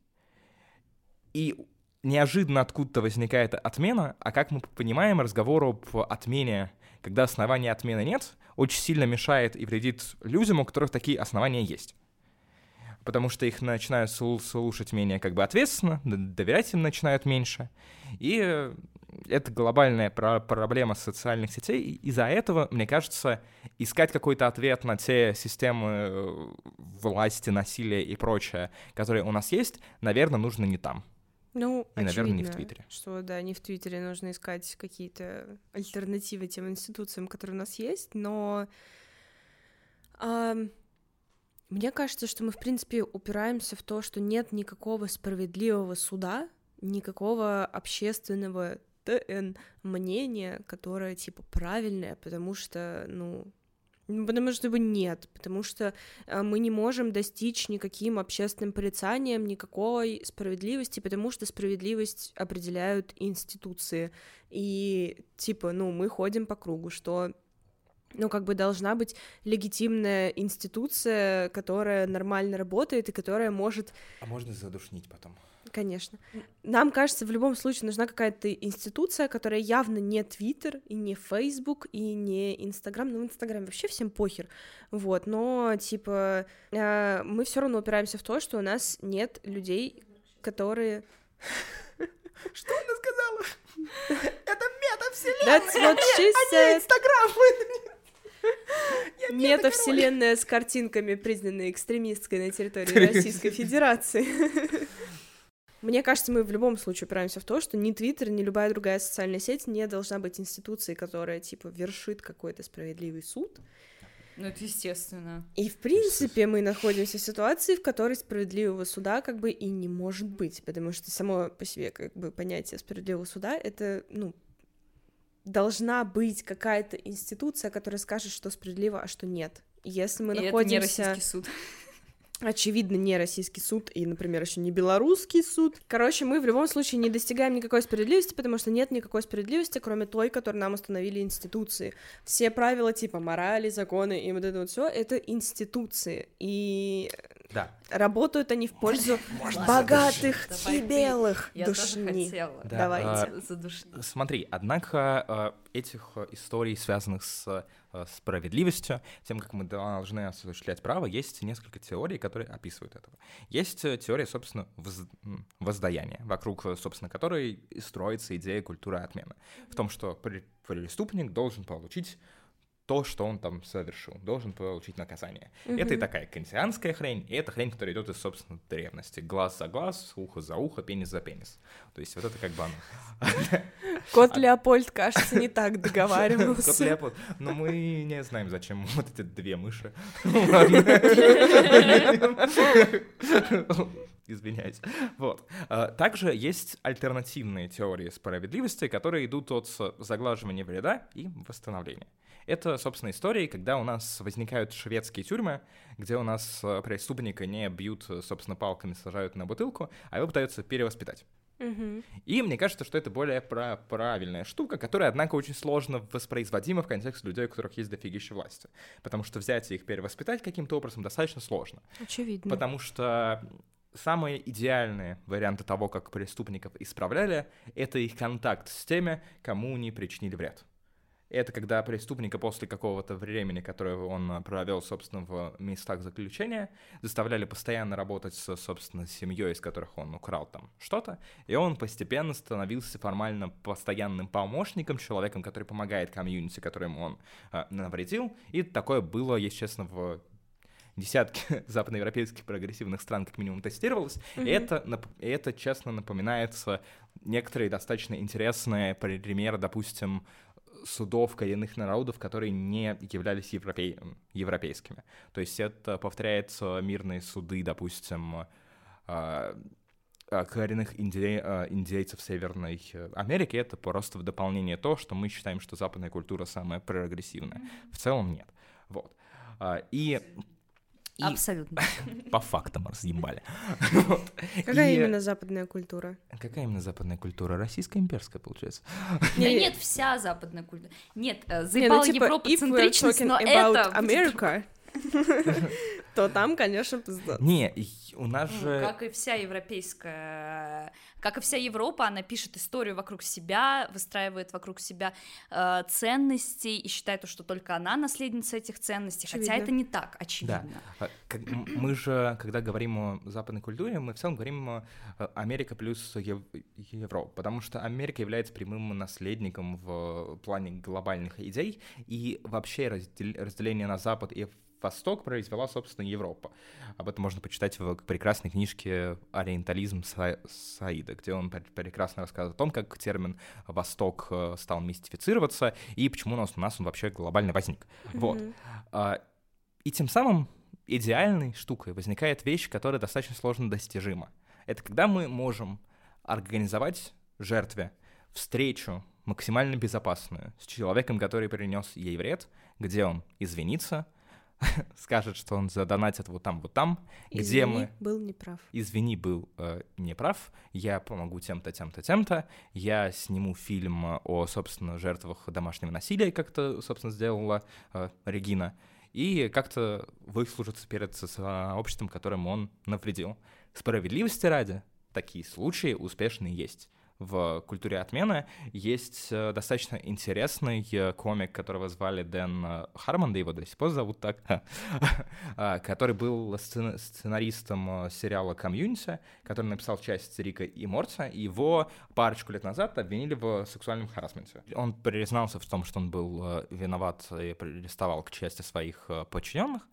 и неожиданно откуда-то возникает отмена, а как мы понимаем, разговор об отмене, когда основания отмены нет, очень сильно мешает и вредит людям, у которых такие основания есть. Потому что их начинают слушать менее как бы ответственно, доверять им начинают меньше. И это глобальная про проблема социальных сетей. Из-за этого, мне кажется, искать какой-то ответ на те системы э, власти, насилия и прочее, которые у нас есть, наверное, нужно не там.
Ну,
и, очевидно, наверное, не в Твиттере.
Что да, не в Твиттере нужно искать какие-то альтернативы тем институциям, которые у нас есть, но а, мне кажется, что мы, в принципе, упираемся в то, что нет никакого справедливого суда, никакого общественного ТН мнения, которое типа правильное, потому что, ну, ну, потому что его нет, потому что э, мы не можем достичь никаким общественным порицанием, никакой справедливости, потому что справедливость определяют институции. И типа, ну, мы ходим по кругу, что ну, как бы должна быть легитимная институция, которая нормально работает и которая может...
А можно задушнить потом?
Конечно. Нам кажется, в любом случае нужна какая-то институция, которая явно не Твиттер и не Фейсбук и не Инстаграм. Ну, в Инстаграме вообще всем похер. Вот, но, типа, э, мы все равно упираемся в то, что у нас нет людей, которые...
Что она сказала? Это мета-вселенная!
That's what she
а said! Инстаграм!
Метавселенная с картинками, признанной экстремистской на территории Российской Федерации. Мне кажется, мы в любом случае упираемся в то, что ни Твиттер, ни любая другая социальная сеть не должна быть институцией, которая, типа, вершит какой-то справедливый суд.
Ну, это естественно.
И, в принципе, мы находимся в ситуации, в которой справедливого суда как бы и не может быть, потому что само по себе как бы понятие справедливого суда — это, ну, должна быть какая-то институция, которая скажет, что справедливо, а что нет. Если мы
и
находимся...
Это не российский суд
очевидно, не российский суд и, например, еще не белорусский суд. Короче, мы в любом случае не достигаем никакой справедливости, потому что нет никакой справедливости, кроме той, которую нам установили институции. Все правила типа морали, законы и вот это вот все это институции. И
да.
работают они в пользу Можно богатых задушить. и белых.
Я
Душни.
тоже хотела.
Да.
Давайте.
А, задушить.
Смотри, однако а, этих историй, связанных с Э, справедливостью, тем, как мы должны осуществлять право, есть несколько теорий, которые описывают этого. Есть э, теория, собственно, воз... воздаяния, вокруг, э, собственно, которой строится идея культуры отмены. В том, что преступник должен получить то, что он там совершил, должен получить наказание. Mm-hmm. Это и такая кантианская хрень, и это хрень, которая идет из, собственно, древности. Глаз за глаз, ухо за ухо, пенис за пенис. То есть вот это как бы оно.
Кот Леопольд, кажется, не так договаривался.
Кот Леопольд. Но мы не знаем, зачем вот эти две мыши. Извиняюсь. Вот. А, также есть альтернативные теории справедливости, которые идут от заглаживания вреда и восстановления. Это, собственно, истории, когда у нас возникают шведские тюрьмы, где у нас э, преступника не бьют, э, собственно, палками, сажают на бутылку, а его пытаются перевоспитать.
Угу.
И мне кажется, что это более про правильная штука, которая, однако, очень сложно воспроизводима в контексте людей, у которых есть дофигища власти. Потому что взять и их перевоспитать каким-то образом достаточно сложно.
Очевидно.
Потому что самые идеальные варианты того, как преступников исправляли, это их контакт с теми, кому они причинили вред. Это когда преступника после какого-то времени, которое он провел, собственно, в местах заключения, заставляли постоянно работать с, собственно, семьей, из которых он украл там что-то, и он постепенно становился формально постоянным помощником, человеком, который помогает комьюнити, которому он э, навредил, и такое было, если честно, в десятки западноевропейских прогрессивных стран как минимум тестировалось, mm-hmm. и это, это, честно, напоминается некоторые достаточно интересные примеры, допустим, судов коренных народов, которые не являлись европей... европейскими. То есть это повторяется мирные суды, допустим, а, а, коренных индей... А, индейцев Северной Америки. Это просто в дополнение то, что мы считаем, что западная культура самая прогрессивная. В целом нет. Вот. И И
Абсолютно.
по фактам разъебали.
Какая именно западная культура?
Какая именно западная культура? Российская имперская, получается.
Нет, вся западная культура. Нет, э,
Не,
заебала
ну типа,
европоцентричность,
talking
но это...
America, то там, конечно, пизда.
Не, у нас
Ну,
же...
Как и вся европейская, как и вся Европа, она пишет историю вокруг себя, выстраивает вокруг себя э, ценности и считает, что только она наследница этих ценностей, хотя
Очевидно.
это не так, очевидно.
А, как- м- мы же, когда говорим о западной культуре, мы в целом говорим о э, Америка плюс Ев- Европа, потому что Америка является прямым наследником в плане глобальных идей, и вообще раздел- разделение на Запад и Восток произвела, собственно, Европа. Об этом можно почитать в прекрасной книжке «Ориентализм» Са- Саида, где он пр- прекрасно рассказывает о том, как термин «Восток» э, стал мистифицироваться и почему у нас, у нас он вообще глобально возник. Вот.
Мгм.
А, И тем самым идеальной штукой возникает вещь, которая достаточно сложно достижима. Это когда мы можем организовать жертве встречу максимально безопасную с человеком, который принес ей вред, где он извинится, скажет, что он задонатит вот там, вот там, где
Извини,
мы
был неправ.
извини, был э, неправ, я помогу тем-то, тем-то, тем-то, я сниму фильм о, собственно, жертвах домашнего насилия, как это, собственно, сделала э, Регина, и как-то выслужиться перед сообществом, которым он навредил. Справедливости ради, такие случаи успешные есть. В культуре отмены есть э, достаточно интересный э, комик, которого звали Дэн э, Хармон, да его до сих пор зовут так, а, который был сцена- сценаристом сериала «Community», который написал часть Рика и Морти, и его парочку лет назад обвинили в сексуальном харасменте. Он признался в том, что он был виноват и приставал к части своих подчиненных.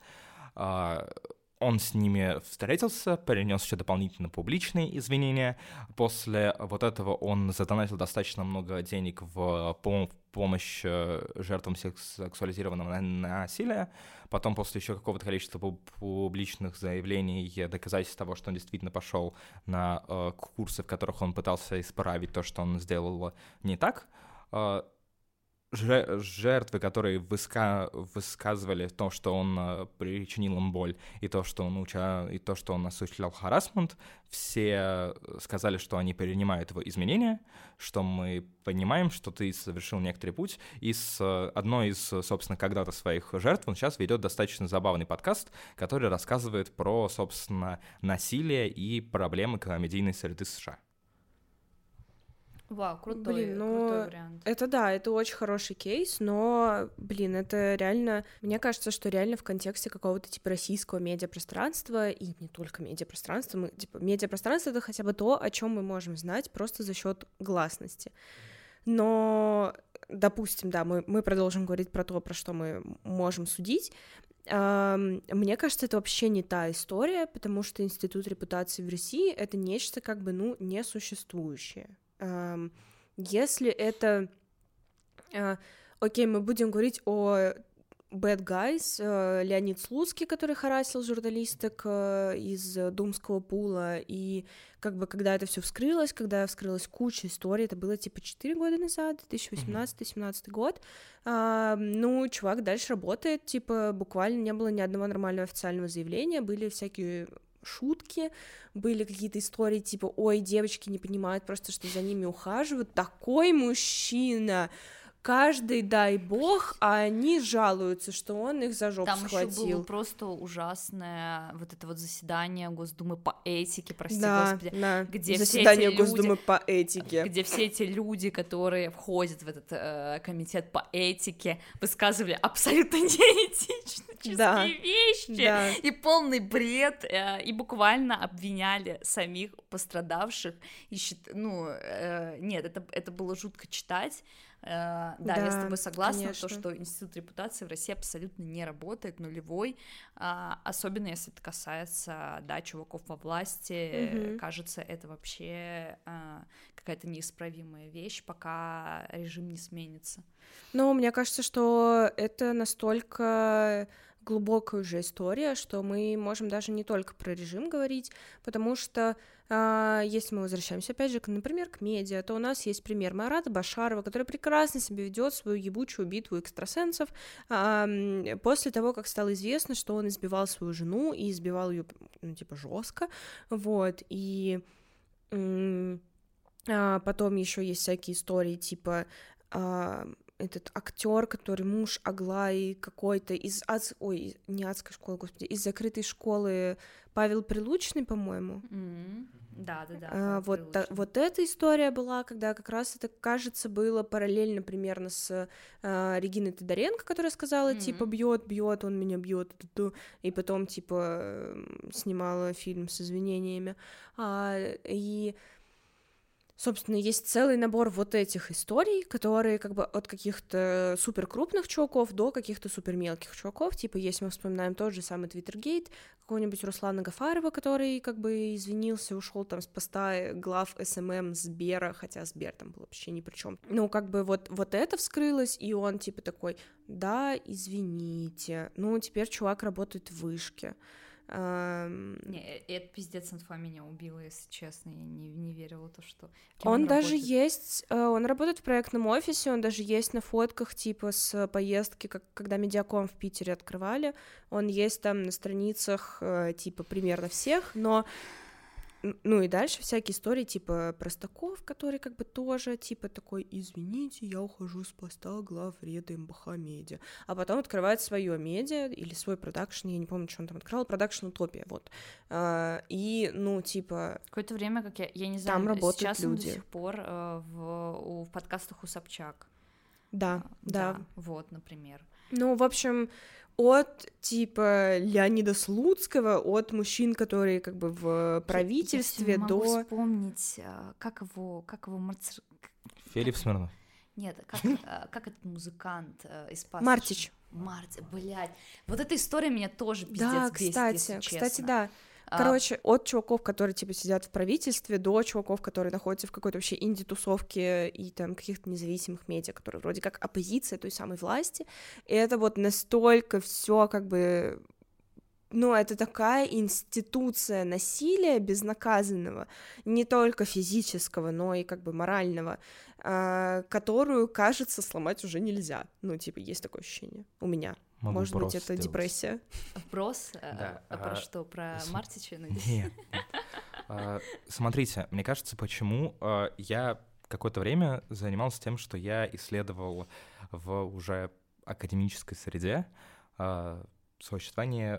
Он с ними встретился, принес еще дополнительно публичные извинения. После вот этого он задонатил достаточно много денег в пом- помощь э, жертвам секс- сексуализированного на- насилия. Потом после еще какого-то количества пу- публичных заявлений, доказательств того, что он действительно пошел на э, курсы, в которых он пытался исправить то, что он сделал не так, э, жертвы, которые выска- высказывали то, что он э, причинил им боль, и то, что он уча... и то, что он осуществлял харасмент, все э, сказали, что они перенимают его изменения, что мы понимаем, что ты совершил некоторый путь, и с э, одной из, собственно, когда-то своих жертв он сейчас ведет достаточно забавный подкаст, который рассказывает про, собственно, насилие и проблемы комедийной среды США.
Вау, крутой,
Блин, ну,
крутой вариант.
Это да, это очень хороший кейс, но, блин, это реально... Мне кажется, что реально в контексте какого-то типа российского медиапространства, и не только медиапространства, мы, типа, медиапространство — это хотя бы то, о чем мы можем знать просто за счет гласности. Но, допустим, да, мы, мы продолжим говорить про то, про что мы можем судить. Мне кажется, это вообще не та история, потому что институт репутации в России — это нечто как бы, ну, несуществующее. Если это... а, Окей, мы будем говорить о Bad Guys, э, Леонид Слуцкий, который харасил журналисток э, из Думского пула, и как бы когда это все вскрылось, когда вскрылась куча историй, это было типа 4 года назад, 2018-2017 год, ну, чувак дальше работает, типа буквально не было ни одного нормального официального заявления, были всякие шутки, были какие-то истории типа, ой, девочки не понимают просто, что за ними ухаживают, такой мужчина, каждый дай бог, а они жалуются, что он их за жопу
Там еще
схватил.
было просто ужасное вот это вот заседание Госдумы по этике, прости
да,
господи,
да.
где все
заседание
эти
Госдумы
люди-
по этике.
где все эти люди, которые входят в этот э, комитет по этике, высказывали абсолютно неэтичные
Да,
вещи
Да.
и полный бред, э, и буквально обвиняли самих пострадавших. И счит- ну, э, нет, это, это было жутко читать. Э, да, я с
Да,
тобой согласна,
конечно.
то, что институт репутации в России абсолютно не работает, нулевой, а, особенно если это касается, да, чуваков во власти,
Мгм.
кажется, это вообще а, какая-то неисправимая вещь, пока режим не сменится.
Но мне кажется, что это настолько глубокая уже история, что мы можем даже не только про режим говорить, потому что а, если мы возвращаемся, опять же, к, например, к медиа, то у нас есть пример Марата Башарова, который прекрасно себе ведет свою ебучую битву экстрасенсов а, после того, как стало известно, что он избивал свою жену и избивал ее, ну, типа, жестко, вот, и а, потом еще есть всякие истории, типа а, этот актер, который муж Аглаи какой-то из ад... ой, не адской школы, господи, из закрытой школы Павел Прилучный, по-моему.
Mm-hmm. Да, да, да.
А, вот, та, вот эта история была, когда как раз это, кажется, было параллельно примерно с а, Региной Тодоренко, которая сказала, mm-hmm. типа, бьет, бьет, он меня бьет, и потом, типа, снимала фильм с извинениями. А, и Собственно, есть целый набор вот этих историй, которые как бы от каких-то супер крупных чуваков до каких-то супер мелких чуваков, типа, если мы вспоминаем тот же самый Твиттергейт, какого-нибудь Руслана Гафарова, который как бы извинился, ушел там с поста глав SMM Сбера, хотя Сбер там был вообще ни при чем. Ну, как бы вот, вот это вскрылось, и он типа такой, да, извините, ну, теперь чувак работает в вышке.
Не, э, это пиздец инфа меня убила, если честно, я не, не верила то, что...
Он, он даже работает. есть, э, он работает в проектном офисе, он даже есть на фотках, типа, с поездки, как, когда Медиаком в Питере открывали, он есть там на страницах, э, типа, примерно всех, но ну и дальше всякие истории типа Простаков, который как бы тоже типа такой, извините, я ухожу с поста главреда МБХ Медиа. А потом открывает свое медиа или свой продакшн, я не помню, что он там открыл, продакшн Утопия, вот. А, и, ну, типа...
Какое-то время, как я, я не знаю, там работают сейчас люди. он до сих пор э, в, в подкастах у Собчак.
Да, а, да.
Да, вот, например.
Ну, в общем, от типа Леонида Слуцкого, от мужчин, которые как бы в правительстве
я, я
до.
Могу вспомнить, а, как его, как его Марцер...
Филипп Смирнов.
Нет, как, а, как этот музыкант э, из Пасхи?
Мартич.
Мартич, блядь. Вот эта история меня тоже пиздец
да,
бесит,
кстати,
если честно.
кстати, да. А, Короче, от чуваков, которые, типа, сидят в правительстве, до чуваков, которые находятся в какой-то вообще инди-тусовке и там каких-то независимых медиа, которые вроде как оппозиция той самой власти. И это вот настолько все как бы ну, это такая институция насилия безнаказанного, не только физического, но и как бы морального, э, которую, кажется, сломать уже нельзя. Ну, типа, есть такое ощущение у меня. Могу Может быть, это сделать. депрессия.
Вброс? Э, да. А, а про что? Про с... Мартича?
Нет. нет. А, смотрите, мне кажется, почему а, я какое-то время занимался тем, что я исследовал в уже академической среде существование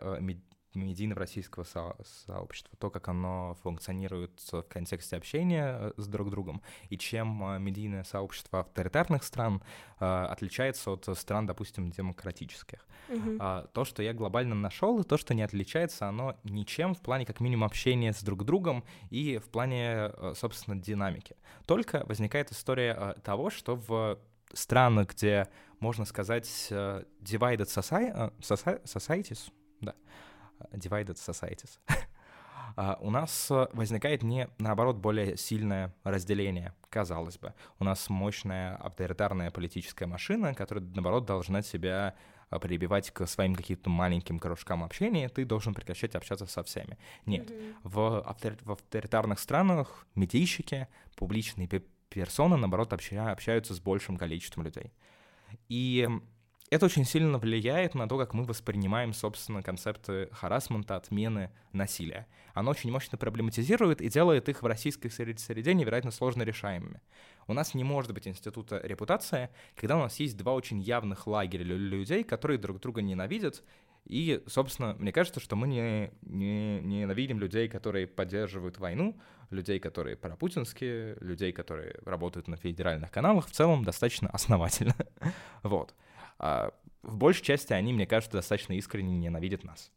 медийного российского со- сообщества, то, как оно функционирует в контексте общения э, с друг другом, и чем э, медийное сообщество авторитарных стран э, отличается от стран, допустим, демократических.
Mm-hmm.
То, что я глобально нашел, и то, что не отличается, оно ничем в плане как минимум общения с друг другом и в плане, собственно, динамики. Только возникает история того, что в странах, где, можно сказать, divided societies, да, divided societies, а, у нас э, возникает не, наоборот, более сильное разделение, казалось бы. У нас мощная авторитарная политическая машина, которая, наоборот, должна себя э, прибивать к своим каким-то маленьким кружкам общения, ты должен прекращать общаться со всеми. Нет. Mm-hmm. В, автор, в авторитарных странах медийщики, публичные персоны, наоборот, обща, общаются с большим количеством людей. И это очень сильно влияет на то, как мы воспринимаем, собственно, концепты харасмента, отмены, насилия. Оно очень мощно проблематизирует и делает их в российской среде невероятно сложно решаемыми. У нас не может быть института репутация, когда у нас есть два очень явных лагеря людей, которые друг друга ненавидят, и, собственно, мне кажется, что мы не, не, не ненавидим людей, которые поддерживают войну, людей, которые пропутинские, людей, которые работают на федеральных каналах, в целом достаточно основательно. вот в большей части они, мне кажется, достаточно искренне ненавидят нас.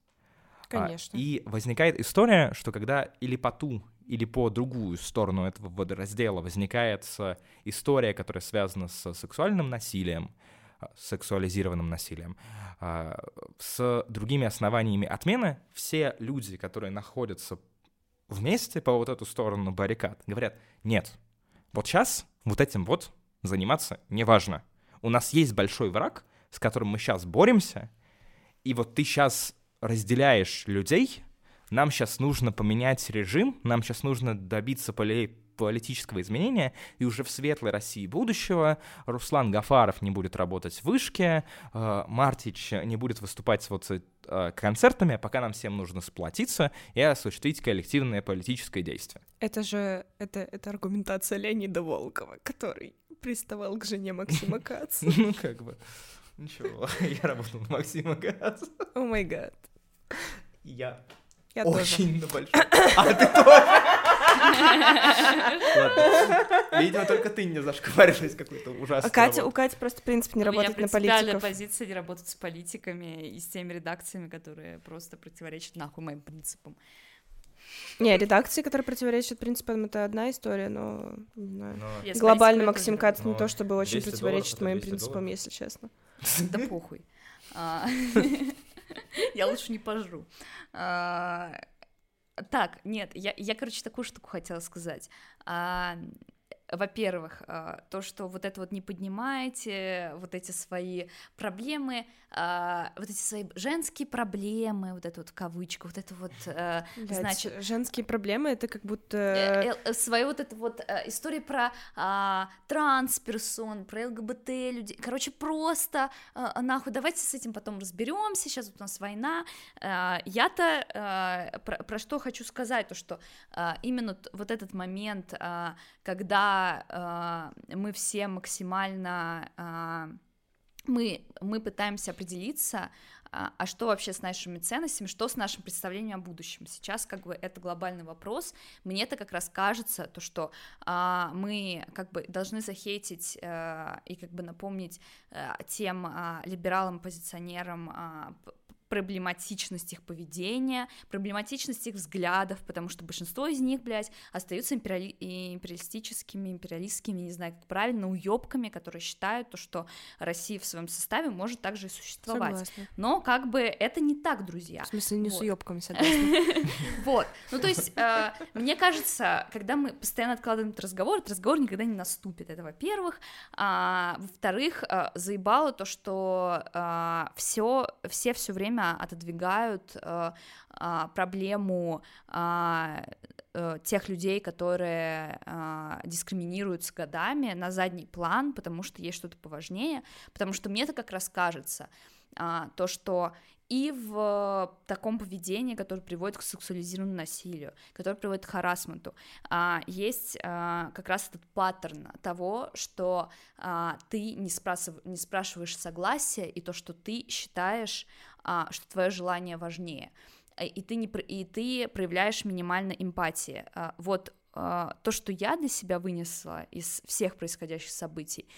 А, Конечно.
А, и возникает история, что когда или по ту, или по другую сторону этого водораздела возникает история, которая связана с сексуальным насилием, а, сексуализированным насилием, а, с другими основаниями отмены, все люди, которые находятся вместе по вот эту сторону баррикад, говорят, нет, вот сейчас вот этим вот заниматься неважно. У нас есть большой враг, с которым мы сейчас боремся, и вот ты сейчас разделяешь людей, нам сейчас нужно поменять режим, нам сейчас нужно добиться полей политического изменения, и уже в светлой России будущего Руслан Гафаров не будет работать в вышке, э, Мартич не будет выступать вот с э, концертами, пока нам всем нужно сплотиться и осуществить коллективное политическое действие.
Это же, это, это аргументация Леонида Волкова, который приставал к жене Максима Каца.
Ну, как бы, ничего, я работал на Максима Каца.
О май гад.
Я
Я тоже.
очень на большой... А, ты тоже? Ладно. Видимо, только ты не зашкварилась какой-то ужасный.
А Катя, у Кати просто принцип не
У меня
работать на
принципиальная
политиков.
позиция не работать с политиками и с теми редакциями, которые просто противоречат нахуй моим принципам.
Не, редакции, которые противоречат принципам, это одна история, но не знаю.
С
Глобально Максим
тоже
Кац не
Но
то, чтобы очень
200
противоречит
долларов —
моим
200
принципам,
долларов.
если честно.
Да похуй. А, Я лучше не пожру. А, Так, нет, я, я, короче, такую штуку хотела сказать. Во-первых, а, то, что вот это вот не поднимаете, вот эти свои проблемы, а, вот эти свои женские проблемы, вот это вот в кавычках, вот это вот, э,
Блядь,
значит,
женские проблемы это как будто...
э, э, свою вот эту вот э, историю про а, трансперсон, про ЛГБТ людей. Короче, просто нахуй, давайте с этим потом разберемся. Сейчас вот у нас война. Я-то про, про что хочу сказать, то что именно вот этот момент, а, а, мы все максимально а, мы, мы пытаемся определиться, а а что вообще с нашими ценностями, что с нашим представлением о будущем. Сейчас как бы это глобальный вопрос. Мне это как раз кажется, то, что а, мы как бы должны захейтить а, и как бы напомнить а, тем а, либералам, позиционерам а, проблематичность их поведения, проблематичность их взглядов, потому что большинство из них, блядь, остаются империали- империалистическими, империалистскими, не знаю, как правильно, уёбками, которые считают то, что Россия в своем составе может также и существовать.
Согласна.
Но как бы это не так, друзья.
В смысле, не с
Вот.
уёбками, согласна.
Вот. Ну, то есть, э, мне кажется, когда мы постоянно откладываем этот разговор, этот разговор никогда не наступит. Это, во-первых. А, во-вторых, э, заебало то, что все, все все время отодвигают э, а, проблему а, э, тех людей, которые а, дискриминируются годами на задний план, потому что есть что-то поважнее, потому что мне это как раз кажется, то, что и в таком поведении, которое приводит к сексуализированному насилию, которое приводит к харасменту, есть как раз этот паттерн того, что ты не, спрашив- не спрашиваешь согласия, и то, что ты считаешь, что твое желание важнее, Э, и ты, не, и ты проявляешь минимально эмпатии. А, Вот а, то, что я для себя вынесла из всех происходящих событий,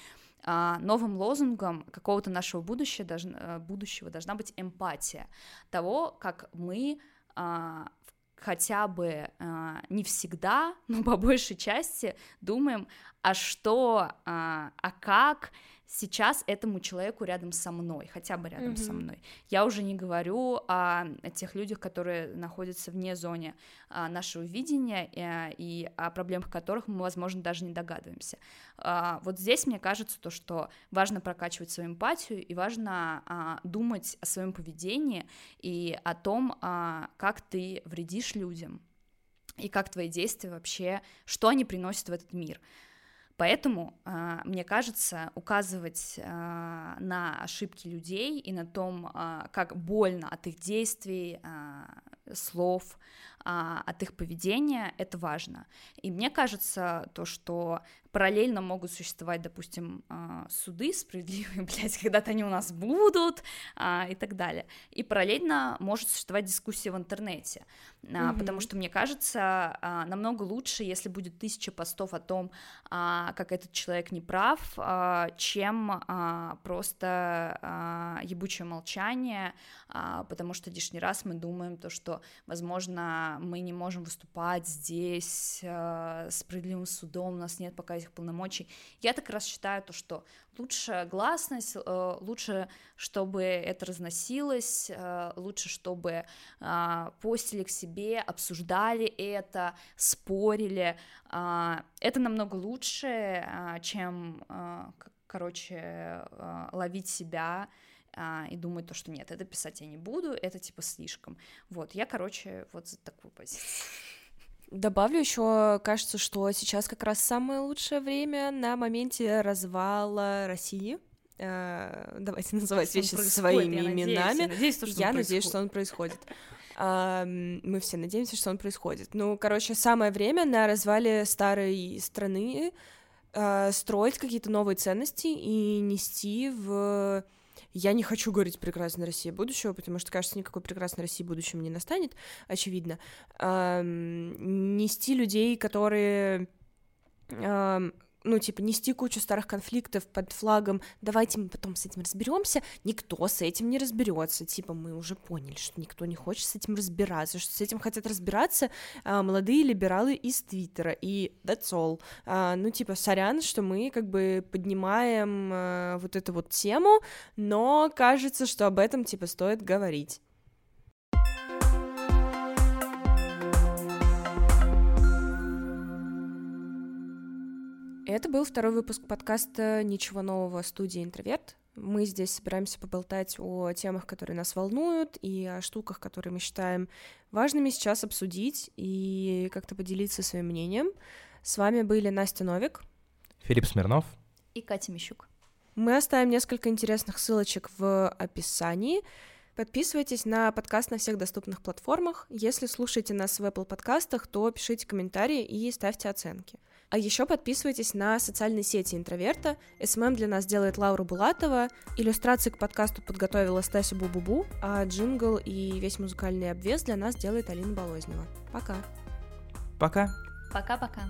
а, новым лозунгом какого-то нашего будущего, должна, э, будущего должна быть эмпатия того, как мы а, хотя бы а, не всегда, но по большей части думаем, а что, а, а как сейчас этому человеку рядом со мной, хотя бы рядом со
Мгм.
мной. Я уже не говорю о тех людях, которые находятся вне зоны а, нашего видения э, и о проблемах которых мы, возможно, даже не догадываемся. А, Вот здесь мне кажется то, что важно прокачивать свою эмпатию и важно а, думать о своем поведении и о том, как ты вредишь людям и как твои действия вообще, что они приносят в этот мир. Поэтому, а, мне кажется, указывать а, на ошибки людей и на том, а, как больно от их действий, слов, а, от их поведения, это важно. И мне кажется, то, что параллельно могут существовать, допустим, а, суды справедливые, блядь, когда-то они у нас будут а, и так далее. И параллельно может существовать дискуссия в интернете,
Мгм.
потому что мне кажется, намного лучше, если будет тысяча постов о том, как этот человек не прав, чем просто ебучее молчание, потому что лишний раз мы думаем то, что, возможно, мы не можем выступать здесь а, справедливым судом, у нас нет пока этих полномочий. Я так раз считаю то, что лучше гласность, э, лучше, чтобы это разносилось, э, лучше, чтобы а, постили к себе, обсуждали это, спорили. А, Это намного лучше, а, чем, к- короче, а, ловить себя а, и думают то, что нет, это писать я не буду, это типа слишком. Вот, я, короче, вот за такую позицию.
Добавлю еще, кажется, что сейчас как раз самое лучшее время на моменте развала России. Э, давайте называть
Что
вещи своими
я надеюсь,
именами.
я надеюсь, то, что
Я
он
надеюсь, что он происходит. А, мы все надеемся, что он происходит. Ну, короче, самое время на развале старой страны а, строить какие-то новые ценности и нести в... Я не хочу говорить «прекрасная Россия будущего», потому что, кажется, никакой прекрасной России будущего не настанет, очевидно. А, нести людей, которые ну, типа, нести кучу старых конфликтов под флагом, давайте мы потом с этим разберемся, никто с этим не разберется. Типа, мы уже поняли, что никто не хочет с этим разбираться, что с этим хотят разбираться а, молодые либералы из Твиттера, и that's all. А, ну, типа, сорян, что мы как бы поднимаем а, вот эту вот тему, но кажется, что об этом, типа, стоит говорить. Это был второй выпуск подкаста «Ничего нового. Студии Интроверт». Мы здесь собираемся поболтать о темах, которые нас волнуют, и о штуках, которые мы считаем важными сейчас обсудить и как-то поделиться своим мнением. С вами были Настя Новик,
Филипп Смирнов
И Катя Мищук.
Мы оставим несколько интересных ссылочек в описании. Подписывайтесь на подкаст на всех доступных платформах. Если слушаете нас в Apple подкастах, то пишите комментарии и ставьте оценки. А еще подписывайтесь на социальные сети интроверта. SMM для нас делает Лаура Булатова. Иллюстрации к подкасту подготовила Стася Бубубу, а джингл и весь музыкальный обвес для нас делает Алина Болознева. Пока.
Пока.
Пока-пока.